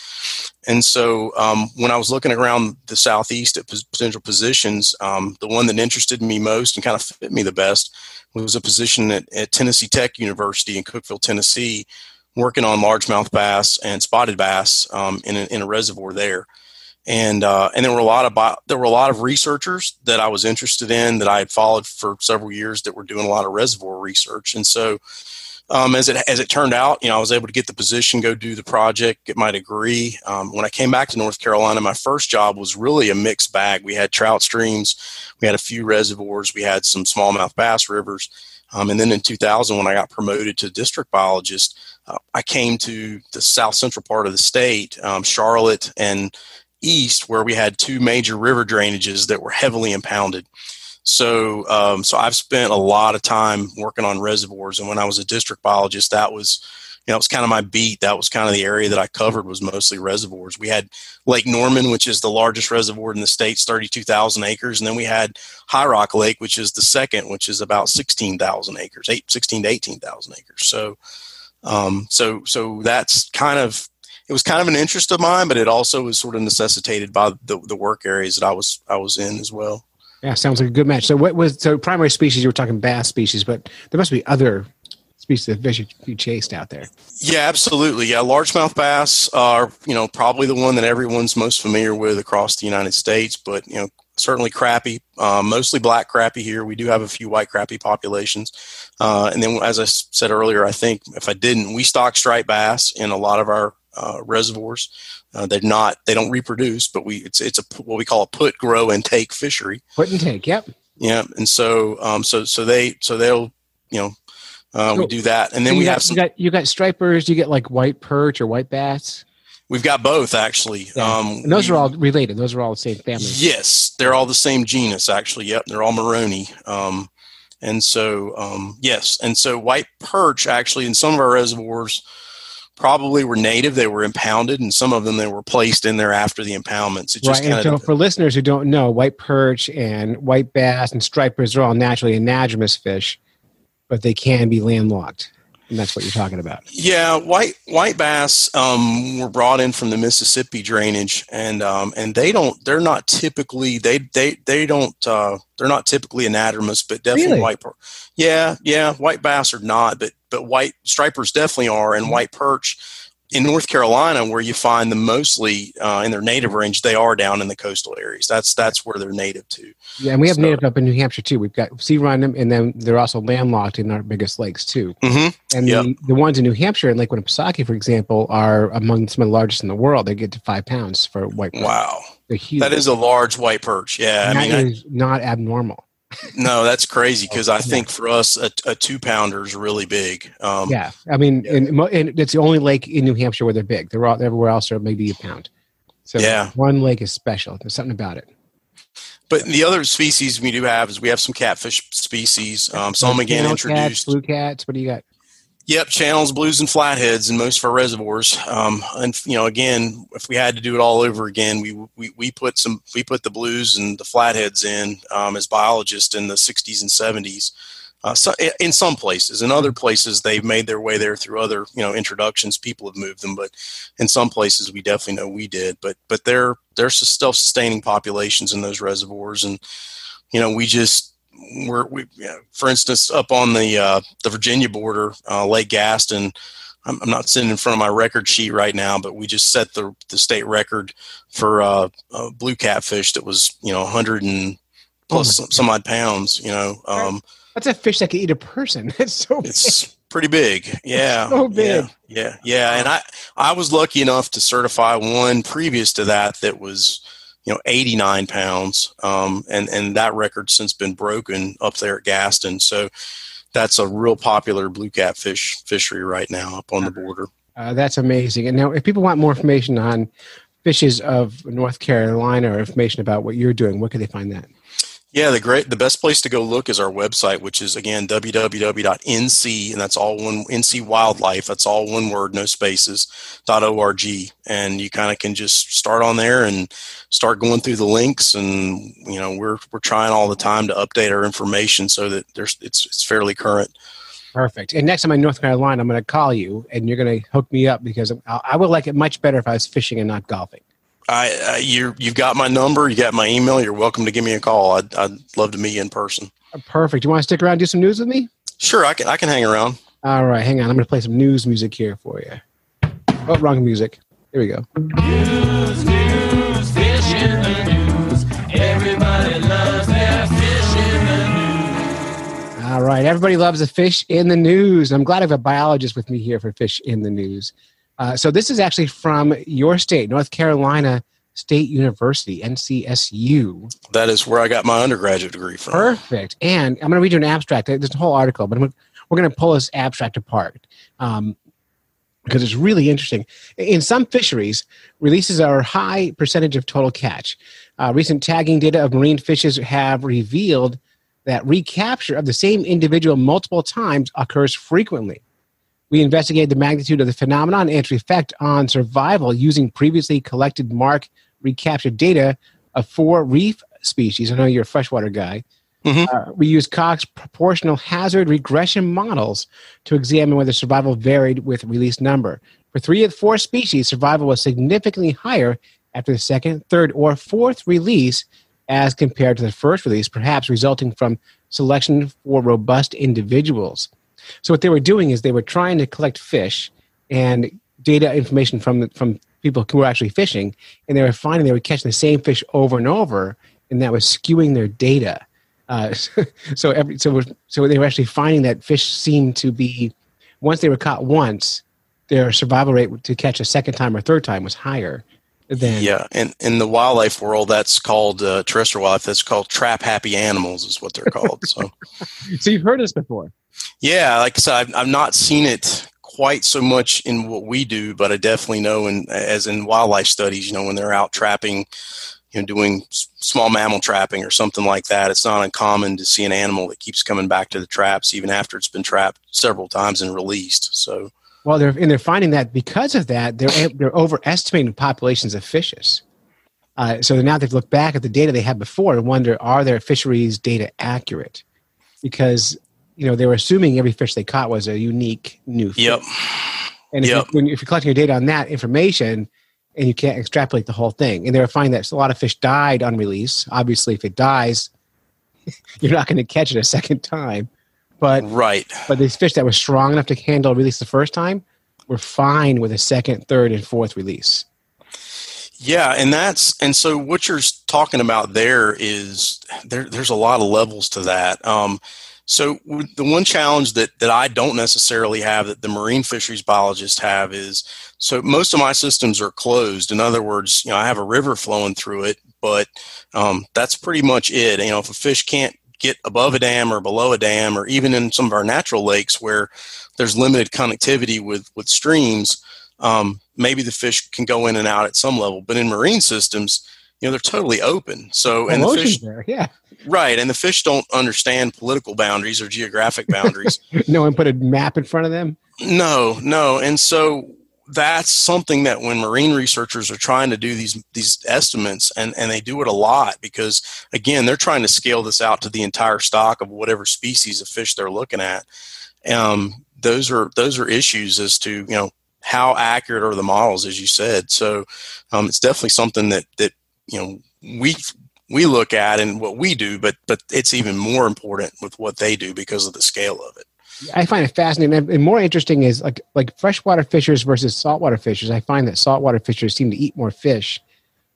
And so um, when I was looking around the southeast at potential positions, um, the one that interested me most and kind of fit me the best was a position at, at Tennessee Tech University in Cookeville, Tennessee, working on largemouth bass and spotted bass um, in, a, in a reservoir there. And uh, and there were a lot of bio- there were a lot of researchers that I was interested in that I had followed for several years that were doing a lot of reservoir research. And so um, as it as it turned out, you know, I was able to get the position, go do the project, get my degree. Um, when I came back to North Carolina, my first job was really a mixed bag. We had trout streams, we had a few reservoirs, we had some smallmouth bass rivers, um, and then in 2000, when I got promoted to district biologist, uh, I came to the south central part of the state, um, Charlotte and east, where we had two major river drainages that were heavily impounded. So, um, so I've spent a lot of time working on reservoirs, and when I was a district biologist, that was, you know, it was kind of my beat. That was kind of the area that I covered was mostly reservoirs. We had Lake Norman, which is the largest reservoir in the state's thirty-two thousand acres, and then we had High Rock Lake, which is the second, which is about sixteen thousand acres, eight, 16 to eighteen thousand acres. So, um, so, so that's kind of it was kind of an interest of mine, but it also was sort of necessitated by the, the work areas that I was I was in as well. Yeah, sounds like a good match. So what was so primary species? You were talking bass species, but there must be other species of fish you chased out there. Yeah, absolutely. Yeah, largemouth bass are you know probably the one that everyone's most familiar with across the United States, but you know certainly crappie, uh, mostly black crappie here. We do have a few white crappie populations, uh, and then as I said earlier, I think if I didn't, we stock striped bass in a lot of our uh, reservoirs. Uh, they're not they don't reproduce, but we it's it's a what we call a put, grow, and take fishery. Put and take. Yep. Yeah, and so um, so so they so they'll you know uh, we do that, and then we you have some. You got you got stripers. You get like white perch or white bass. We've got both actually. Yeah. Um, and those we- are all related. Those are all the same family. Yes, they're all the same genus, actually. Yep, they're all Morone. Um, and so, um, yes, and so white perch actually in some of our reservoirs probably were native. They were impounded, and some of them they were placed in there after the impoundments. It just Right. And so for listeners who don't know, white perch and white bass and stripers are all naturally anadromous fish, but they can be landlocked. And that's what you're talking about. Yeah, white white bass um, were brought in from the Mississippi drainage, and um, and they don't they're not typically they they they don't uh, they're not typically anadromous, but definitely Really? white. Yeah, yeah, white bass are not, but but white stripers definitely are, and white perch in North Carolina, where you find them mostly uh, in their native range, they are down in the coastal areas. That's that's where they're native to. Yeah, and we have So- native up in New Hampshire too. We've got sea run them, and then they're also landlocked in our biggest lakes too. Mm-hmm. And Yep. the, the ones in New Hampshire and Lake Winnipesaukee, for example, are among some of the largest in the world. They get to five pounds for white perch. Wow, They're huge. that is a large white perch. Yeah, And I that mean, I- is not abnormal. No, that's crazy because I think for us a, a two pounder is really big. Um, yeah, I mean, and, and it's the only lake in New Hampshire where they're big. They're all everywhere else are maybe a pound. So Yeah. one lake is special. There's something about it. But the other species we do have is we have some catfish species. Um, some again Channel cats, introduced. blue cats. What do you got? Yep, channels, blues, and flatheads in most of our reservoirs. Um, and you know, again, if we had to do it all over again, we we, we put some we put the blues and the flatheads in um, as biologists in the '60s and '70s. Uh, so in some places, in other places, they've made their way there through other you know introductions. People have moved them, but in some places, we definitely know we did. But but they're they're still sustaining populations in those reservoirs, and you know we just we're we for instance up on the uh, the Virginia border, uh, Lake Gaston. I'm, I'm not sitting in front of my record sheet right now, but we just set the the state record for uh, blue catfish that was you know 100 and plus some, some odd pounds. You know, um, That's a fish that could eat a person. It's so it's pretty big. Yeah, So big. Yeah, yeah, yeah. And I I was lucky enough to certify one previous to that that was you know 89 pounds um, and and that record since been broken up there at gaston so that's a real popular blue catfish fishery right now up on the border Uh, that's amazing. And now, if people want more information on fishes of North Carolina or information about what you're doing, where can they find that? Yeah the great the best place to go look is our website which is again www.nc and that's all one nc wildlife that's all one word no spaces dot org and you kind of can just start on there and start going through the links and you know we're we're trying all the time to update our information so that there's it's it's fairly current Perfect. And next time I'm in North Carolina, I'm going to call you and you're going to hook me up because I, I would like it much better if I was fishing and not golfing. I, I you you've got my number, you got my email. You're welcome to give me a call. I'd, I'd love to meet you in person. Perfect. You want to stick around and do some news with me? Sure, I can I can hang around. All right, hang on. I'm going to play some news music here for you. Oh, wrong music. Here we go. News, news, fish in the news. Everybody loves their fish in the news. All right. Everybody loves a fish in the news. I'm glad I have a biologist with me here for fish in the news. Uh, so this is actually from your state, North Carolina State University, NCSU. That is where I got my undergraduate degree from. Perfect. And I'm going to read you an abstract. There's a whole article, but I'm gonna, we're going to pull this abstract apart um, because it's really interesting. In some fisheries, releases are a high percentage of total catch. Uh, recent tagging data of marine fishes have revealed that recapture of the same individual multiple times occurs frequently. We investigated the magnitude of the phenomenon and its effect on survival using previously collected mark recapture data of four reef species. I know you're a freshwater guy. Uh, we used Cox proportional hazard regression models to examine whether survival varied with release number. For three of the four species, survival was significantly higher after the second, third, or fourth release as compared to the first release, perhaps resulting from selection for robust individuals. So what they were doing is they were trying to collect fish and data information from from people who were actually fishing, and they were finding they were catching the same fish over and over, and that was skewing their data. Uh, so every so so they were actually finding that fish seemed to be once they were caught once, their survival rate to catch a second time or third time was higher than Yeah, and in the wildlife world, that's called uh, terrestrial wildlife. That's called trap happy animals, is what they're called. So, So you've heard this before. Yeah, like I said, I've, I've not seen it quite so much in what we do, but I definitely know, in as in wildlife studies, you know, when they're out trapping, you know, doing small mammal trapping or something like that, it's not uncommon to see an animal that keeps coming back to the traps even after it's been trapped several times and released. So, Well, they're and they're finding that because of that, they're a- they're overestimating populations of fishes. Uh, so now they've looked back at the data they had before and wonder are their fisheries data accurate? Because you know they were assuming every fish they caught was a unique new fish. yep. And if, Yep. you, when, if you're collecting your data on that information and you can't extrapolate the whole thing, and they were finding that a lot of fish died on release. Obviously, if it dies, you're not going to catch it a second time. But Right. but these fish that were strong enough to handle release the first time were fine with a second, third, and fourth release. Yeah, and that's and so what you're talking about there is there. There's a lot of levels to that. Um, so the one challenge that that I don't necessarily have that the marine fisheries biologists have is so most of my systems are closed. In other words, you know, I have a river flowing through it, but um, that's pretty much it. You know, if a fish can't get above a dam or below a dam, or even in some of our natural lakes where there's limited connectivity with with streams, um, maybe the fish can go in and out at some level. But in marine systems, you know, they're totally open. So and the fish, there, yeah. right, and the fish don't understand political boundaries or geographic boundaries. no one put a map in front of them. No, no, and so that's something that when marine researchers are trying to do these these estimates, and and they do it a lot because again they're trying to scale this out to the entire stock of whatever species of fish they're looking at. Um, those are those are issues as to you know how accurate are the models, as you said. So um, it's definitely something that that you know we we look at and what we do, but but it's even more important with what they do because of the scale of it. I find it fascinating. And- more interesting is like like freshwater fishers versus saltwater fishers. I find that saltwater fishers seem to eat more fish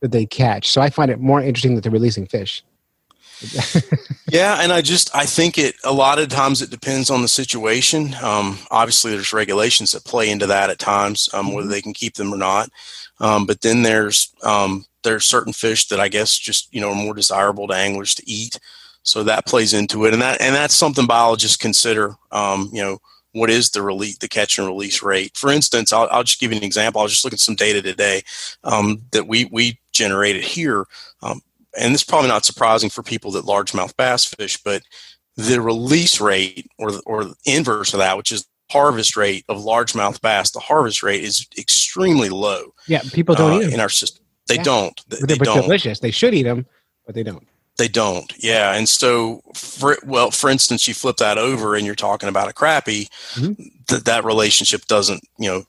that they catch. So I find it more interesting that they're releasing fish. yeah, and I just I think it a lot of times it depends on the situation. Um, obviously, there's regulations that play into that at times, um, whether they can keep them or not. Um, but then there's um, there's certain fish that I guess just you know are more desirable to anglers to eat, so that plays into it, and that and that's something biologists consider. Um, you know, what is the release, the catch and release rate? For instance, I'll, I'll just give you an example. I was just looking at some data today um, that we we generated here, um, and this is probably not surprising for people that largemouth bass fish, but the release rate or the, or the inverse of that, which is harvest rate of largemouth bass, the harvest rate is extremely low. Yeah, people don't uh, eat them. in our system. They Yeah. don't. They, But they're don't. delicious. They should eat them, but they don't. They don't. Yeah. And so, for, well, for instance, you flip that over and you're talking about a crappie, Mm-hmm. that that relationship doesn't, you know,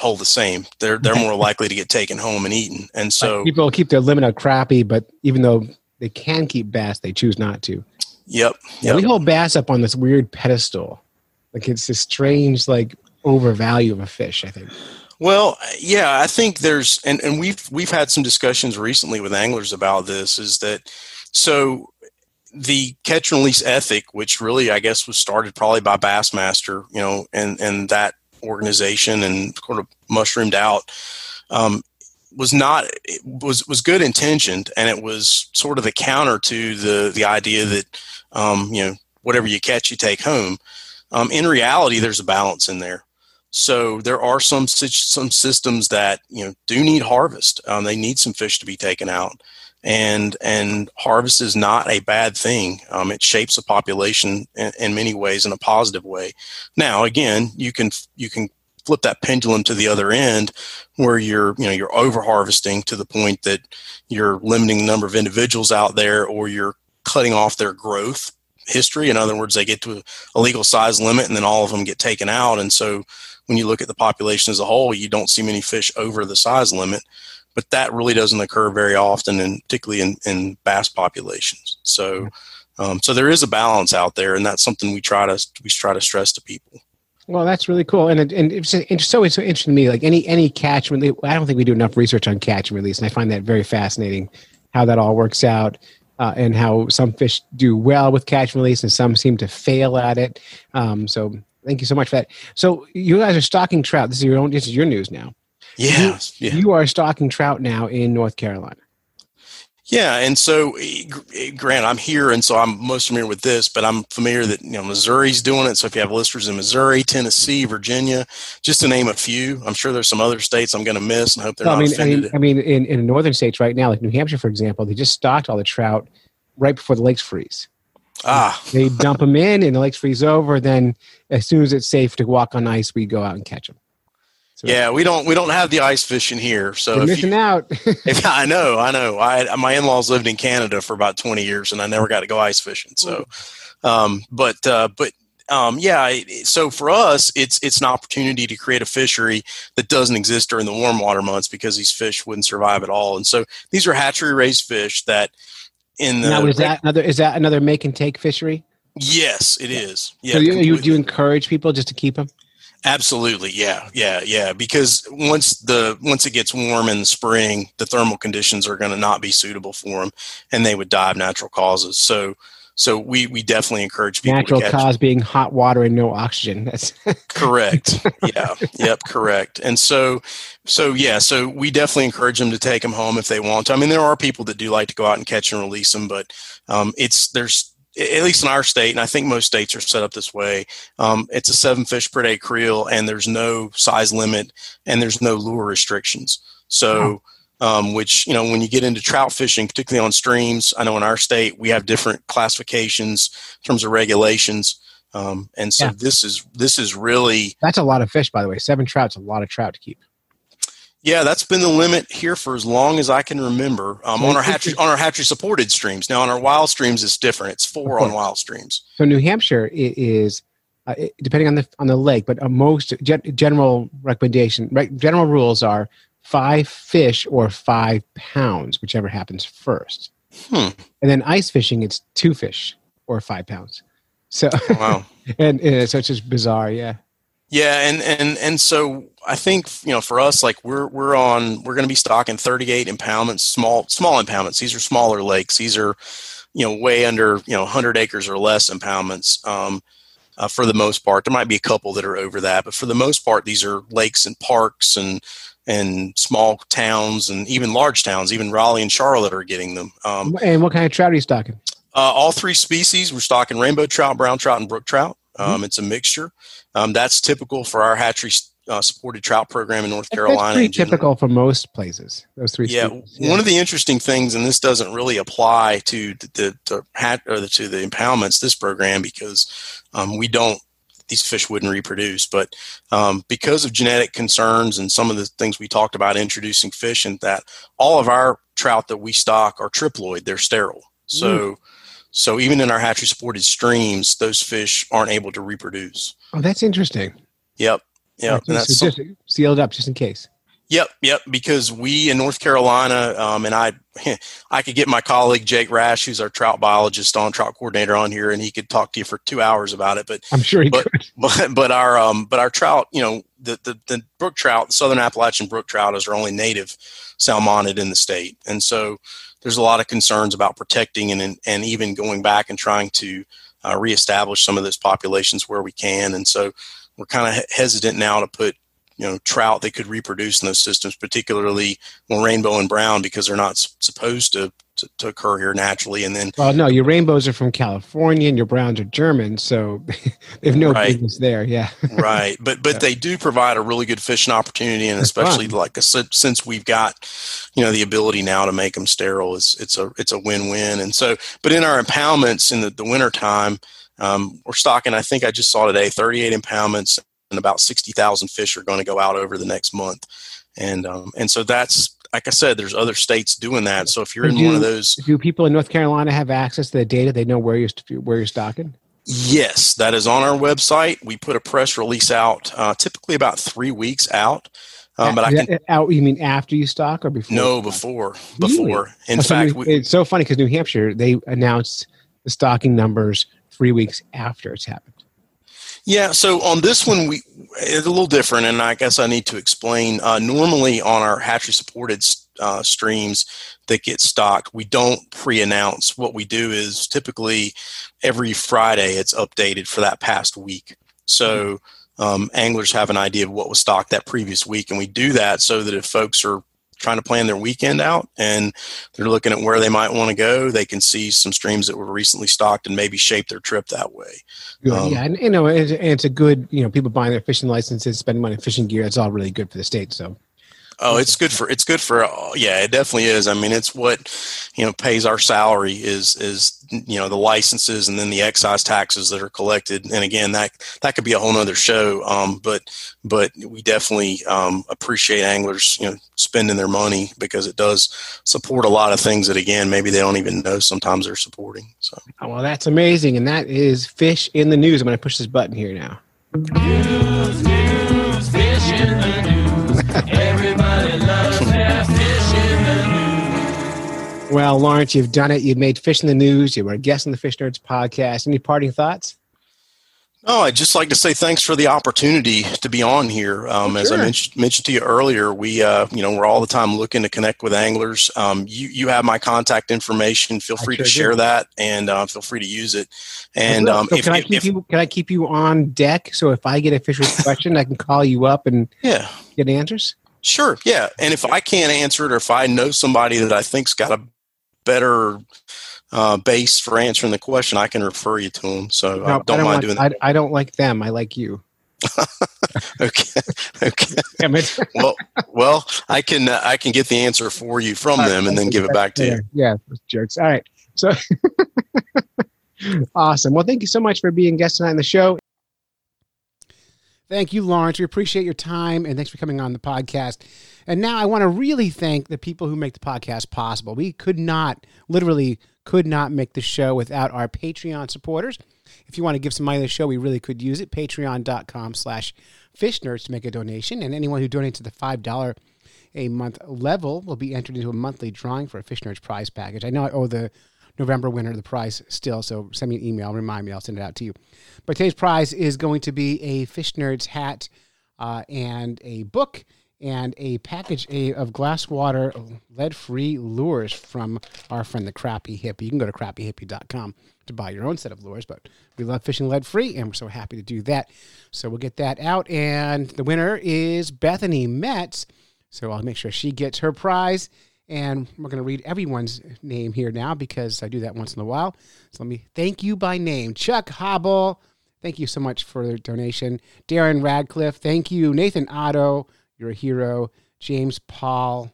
hold the same. They're they're more likely to get taken home and eaten. And so, Like, people keep their limit of crappie, but even though they can keep bass, they choose not to. yep. Yep. we hold bass up on this weird pedestal. Like it's this strange, like overvalue of a fish. I think. Well, yeah, I think there's, and, and we've we've had some discussions recently with anglers about this. Is that so? The catch and release ethic, which really I guess was started probably by Bassmaster, you know, and and that organization and sort of mushroomed out, um, was not was was good intentioned, and it was sort of the counter to the the idea that um, you know whatever you catch you take home. Um, in reality, there's a balance in there. So there are some some systems that you know do need harvest. Um, they need some fish to be taken out, and and harvest is not a bad thing. Um, it shapes a population in, in many ways in a positive way. Now, again, you can you can flip that pendulum to the other end, where you're you know you're over harvesting to the point that you're limiting the number of individuals out there, or you're cutting off their growth history. In other words, they get to a legal size limit, and then all of them get taken out, and so when you look at the population as a whole, you don't see many fish over the size limit. But that really doesn't occur very often, and particularly in, in bass populations. So, um, so there is a balance out there, and that's something we try to we try to stress to people. Well, that's really cool, and it, and it's, it's so it's so interesting to me. Like any any catch and release, I don't think we do enough research on catch and release, and I find that very fascinating how that all works out. Uh, and how some fish do well with catch and release, and some seem to fail at it. Um, so, thank you so much for that. So, you guys are stocking trout. This is your own. This is your news now. Yeah, You, yeah. you are stocking trout now in North Carolina. Yeah, and so gr- Grant, I'm here, and so I'm most familiar with this, but I'm familiar that you know Missouri's doing it. So if you have listeners in Missouri, Tennessee, Virginia, just to name a few, I'm sure there's some other states I'm going to miss, and hope they're Well, I not mean, I offended. mean, I mean, in, in northern states right now, like New Hampshire, for example, they just stocked all the trout right before the lakes freeze. Ah, They dump them in, and the lakes freeze over. Then, as soon as it's safe to walk on ice, we go out and catch them. So yeah, we don't we don't have the ice fishing here, so you're missing you, out. if, I know, I know. I my in-laws lived in Canada for about 20 years, and I never got to go ice fishing. So, um, but uh, but um, yeah. So for us, it's it's an opportunity to create a fishery that doesn't exist during the warm water months because these fish wouldn't survive at all. And so these are hatchery raised fish that in the now, is that another? Is that another make and take fishery? yes, it is. Yeah, so you, you, do you encourage people just to keep them? Absolutely, yeah, yeah, yeah. Because once the once it gets warm in the spring, the thermal conditions are going to not be suitable for them, and they would die of natural causes. So, so we we definitely encourage people Natural to catch. cause being hot water and no oxygen. That's Correct. yeah. Yep. Correct. And so, so yeah. So we definitely encourage them to take them home if they want to. I mean, there are people that do like to go out and catch and release them, but um, it's there's at least in our state, and I think most states are set up this way. Um, it's a seven fish per day creel, and there's no size limit, and there's no lure restrictions. So, um, which you know, when you get into trout fishing, particularly on streams, I know in our state we have different classifications in terms of regulations, um, and so Yeah. this is this is really That's a lot of fish, by the way. Seven trout's a lot of trout to keep. Yeah, that's been the limit here for as long as I can remember um, on our hatchery on our hatchery supported streams. Now on our wild streams, it's different. It's four on wild streams. So New Hampshire is, uh, depending on the on the lake, but uh, most gen- general recommendation, right, general rules are five fish or five pounds, whichever happens first. Hmm. And then ice fishing, it's two fish or five pounds. So Wow. and, and so it's just bizarre, yeah. Yeah, and and and so I think you know for us, like we're we're on we're going to be stocking 38 impoundments, small small impoundments. These are smaller lakes. These are you know way under you know 100 acres or less impoundments. Um, uh, for the most part, there might be a couple that are over that, but for the most part, these are lakes and parks and and small towns and even large towns. Even Raleigh and Charlotte are getting them. Um, And what kind of trout are you stocking? uh, all three species. We're stocking rainbow trout, brown trout, and brook trout. Um, It's a mixture. Um, that's typical for our hatchery uh, supported trout program in North That's Carolina. pretty typical for most places. Those three. Yeah, species. one of the interesting things, and this doesn't really apply to the, the, the hat or the, to the impoundments this program because um, we don't these fish wouldn't reproduce, but um, because of genetic concerns and some of the things we talked about introducing fish and that all of our trout that we stock are triploid, they're sterile. So, so even in our hatchery supported streams, those fish aren't able to reproduce. Oh, that's interesting. Yep. Yeah, and that's so just sealed up just in case. Yep, yep. Because we in North Carolina, um, and I, I could get my colleague Jake Rash, who's our trout biologist on trout coordinator, on here, and he could talk to you for two hours about it. But I'm sure he but, could. but but our um, but our trout, you know, the, the the brook trout, the southern Appalachian brook trout, is our only native salmonid in the state, and so there's a lot of concerns about protecting and and, and even going back and trying to uh, reestablish some of those populations where we can, and so we're kind of hesitant now to put you know trout they could reproduce in those systems, particularly well, rainbow and brown, because they're not supposed to, to to occur here naturally. And then Well, no, your rainbows are from California and your browns are German, so they have no Right. business there. Yeah. right but but they do provide a really good fishing opportunity and That's especially fun. like said, since we've got you know the ability now to make them sterile it's it's a it's a win-win and so but in our impoundments in the, the winter time um, we're stocking i think i just saw today 38 impoundments and about 60000 fish are going to go out over the next month and um, and so that's like i said there's other states doing that so if you're in do, one of those Do people in North Carolina have access to the data? They know where you're where you're stocking. Yes, that is on our website. We put a press release out uh, typically about three weeks out. Um, but I can out. You mean after you stock or before? no before Really? before. In Oh, so fact, New- we, it's so funny because New Hampshire they announced the stocking numbers three weeks after it's happened. Yeah, so on this one, we it's a little different, and I guess I need to explain. Uh, normally, on our hatchery supported uh, streams that get stocked, we don't pre-announce. What we do is typically every Friday it's updated for that past week. So um, anglers have an idea of what was stocked that previous week, and we do that so that if folks are trying to plan their weekend out and they're looking at where they might want to go, they can see some streams that were recently stocked and maybe shape their trip that way. Good. Um, yeah, and you know, it's, and it's a good you know people buying their fishing licenses, spending money on fishing gear. It's all really good for the state. So Oh, it's good for it's good for yeah, it definitely is. I mean, it's what you know pays our salary is is you know the licenses and then the excise taxes that are collected. And again, that that could be a whole nother show. Um, but but we definitely um, appreciate anglers you know spending their money because it does support a lot of things that again maybe they don't even know sometimes they're supporting. So Oh, well, that's amazing, and that is fish in the news. I'm going to push this button here now. News, news, fish in the news. Everybody Well, Lawrence, you've done it. You've made fish in the news. You were a guest on the Fish Nerds podcast. Any parting thoughts? Oh, I'd just like to say thanks for the opportunity to be on here. Um, As I mentioned, mentioned to you earlier, we, uh, you know, we're all the time looking to connect with anglers. Um, you, you have my contact information. Feel free to share do. that, and uh, feel free to use it. And So um, if, can I keep if- you? Can I keep you on deck? So if I get a fisher's question, I can call you up and yeah, get answers. Sure, yeah. And if I can't answer it, or if I know somebody that I think's got a better uh, base for answering the question, I can refer you to them. So No, I don't, mind want- doing that. I, I don't like them. I like you. okay. Okay. Damn it. well, well, I can uh, I can get the answer for you from them and then give it back to you. Yeah, those jerks. All right. So awesome. Well, thank you so much for being guest tonight on the show. Thank you, Lawrence. We appreciate your time and thanks for coming on the podcast. And now I want to really thank the people who make the podcast possible. We could not, literally, could not make the show without our Patreon supporters. If you want to give some money to the show, we really could use it. Patreon.com slash fish nerds to make a donation. And anyone who donates at the $5 a month level will be entered into a monthly drawing for a Fish Nerds prize package. I know I owe the November winner the prize still, so send me an email, remind me, I'll send it out to you. But today's prize is going to be a Fish Nerds hat uh, and a book and a package of Glasswater lead free lures from our friend the Crappy Hippie. You can go to crappyhippie.com to buy your own set of lures, but we love fishing lead free and we're so happy to do that. So we'll get that out. And the winner is Bethany Metts. So I'll make sure she gets her prize. And we're going to read everyone's name here now because I do that once in a while. So let me thank you by name. Chuck Hobble, thank you so much for the donation. Darren Radcliffe, thank you. Nathan Otto, you're a hero. James Paul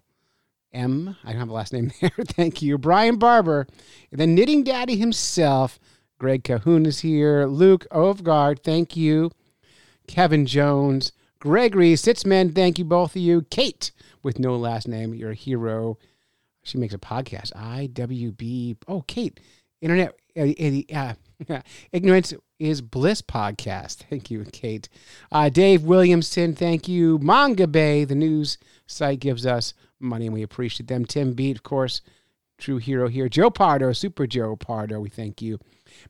M, I don't have a last name there. thank you. Brian Barber, then Knitting Daddy himself. Greg Cahoon is here. Luke Ovgard, thank you. Kevin Jones, Gregory Sitzman, thank you both of you. Kate, with no last name, you're a hero. She makes a podcast. IWB. Oh, Kate, Internet. Uh, uh, Ignorance is Bliss podcast. Thank you, Kate. Uh, Dave Williamson, thank you. Mongabay, the news site, gives us money and we appreciate them. Tim Bete, of course, true hero here. Joe Pardo, Super Joe Pardo, we thank you.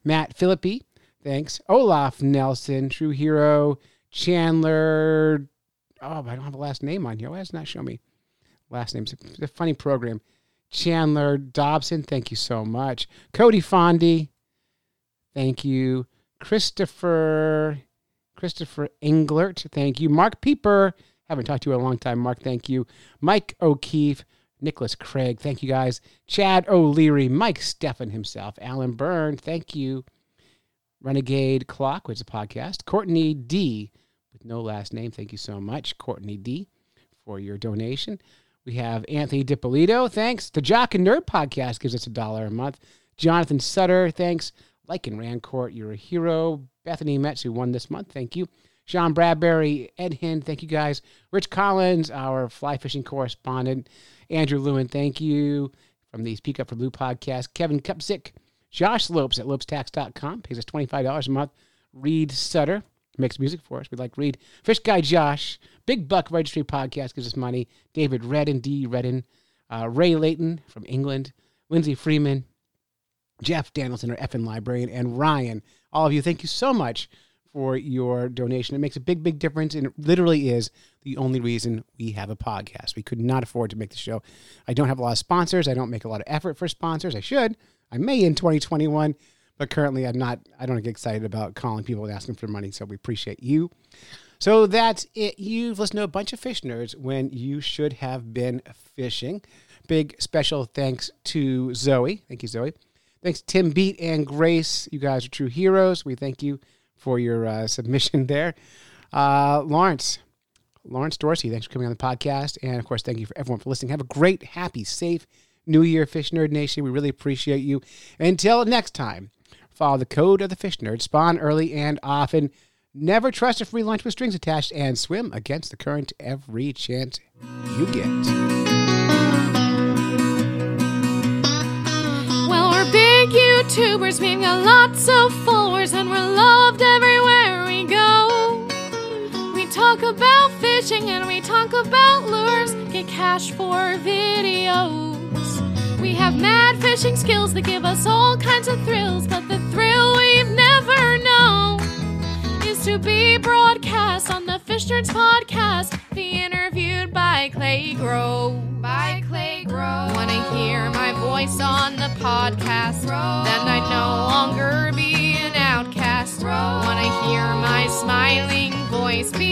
Matt Philippi, thanks. Olaf Nelson, true hero. Chandler, oh, I don't have a last name on here. Why does not show me last names? A funny program. Chandler Dobson, thank you so much. Cody Fondy, thank you. Christopher Christopher Englert, thank you. Mark Pieper, haven't talked to you in a long time. Mark, thank you. Mike O'Keefe, Nicholas Craig, thank you guys. Chad O'Leary, Mike Steffen himself, Alan Byrne, thank you. Renegade Clock, which is a podcast. Courtney D, with no last name, thank you so much, Courtney D, for your donation. We have Anthony DiPolito, thanks. The Jock and Nerd podcast gives us a dollar a month. Jonathan Sutter, thanks. Lycan Rancourt, you're a hero. Bethany Metts, who won this month, thank you. Sean Bradbury, Ed Hind, thank you guys. Rich Collins, our fly fishing correspondent. Andrew Lewin, thank you. From the Speak Up for Blue podcast. Kevin Kupzik, Josh Lopes at lopestax.com, pays us $25 a month. Reed Sutter makes music for us. We like Reed. Fish Guy Josh, Big Buck Registry podcast gives us money. David Redden, D. Redden, uh, Ray Layton from England, Lindsay Freeman, Jeff Danielson, our effing librarian, and Ryan. All of you, thank you so much for your donation. It makes a big, big difference, and it literally is the only reason we have a podcast. We could not afford to make the show. I don't have a lot of sponsors. I don't make a lot of effort for sponsors. I should. I may in 2021, but currently I'm not. I don't get excited about calling people and asking for money. So we appreciate you. So that's it. You've listened to a bunch of fish nerds when you should have been fishing. Big special thanks to Zoe. Thank you, Zoe. Thanks, Tim Bete and Grace. You guys are true heroes. We thank you for your uh, submission there. Uh, Lawrence, Lawrence Dorsey, thanks for coming on the podcast. And of course, thank you for everyone for listening. Have a great, happy, safe New Year, Fish Nerd Nation. We really appreciate you. Until next time, follow the code of the Fish Nerd, spawn early and often. Never trust a free lunch with strings attached and swim against the current every chance you get. YouTubers, we've got lots of followers, and we're loved everywhere we go. We talk about fishing and we talk about lures, get cash for videos. We have mad fishing skills that give us all kinds of thrills, but the thrill we've never known is to be broadcast on the Fish Nerds podcast, be interviewed by Clay Grove. By Clay Grove. Wanna hear my voice on the podcast? Then I'd no longer be an outcast. Wanna hear my smiling voice being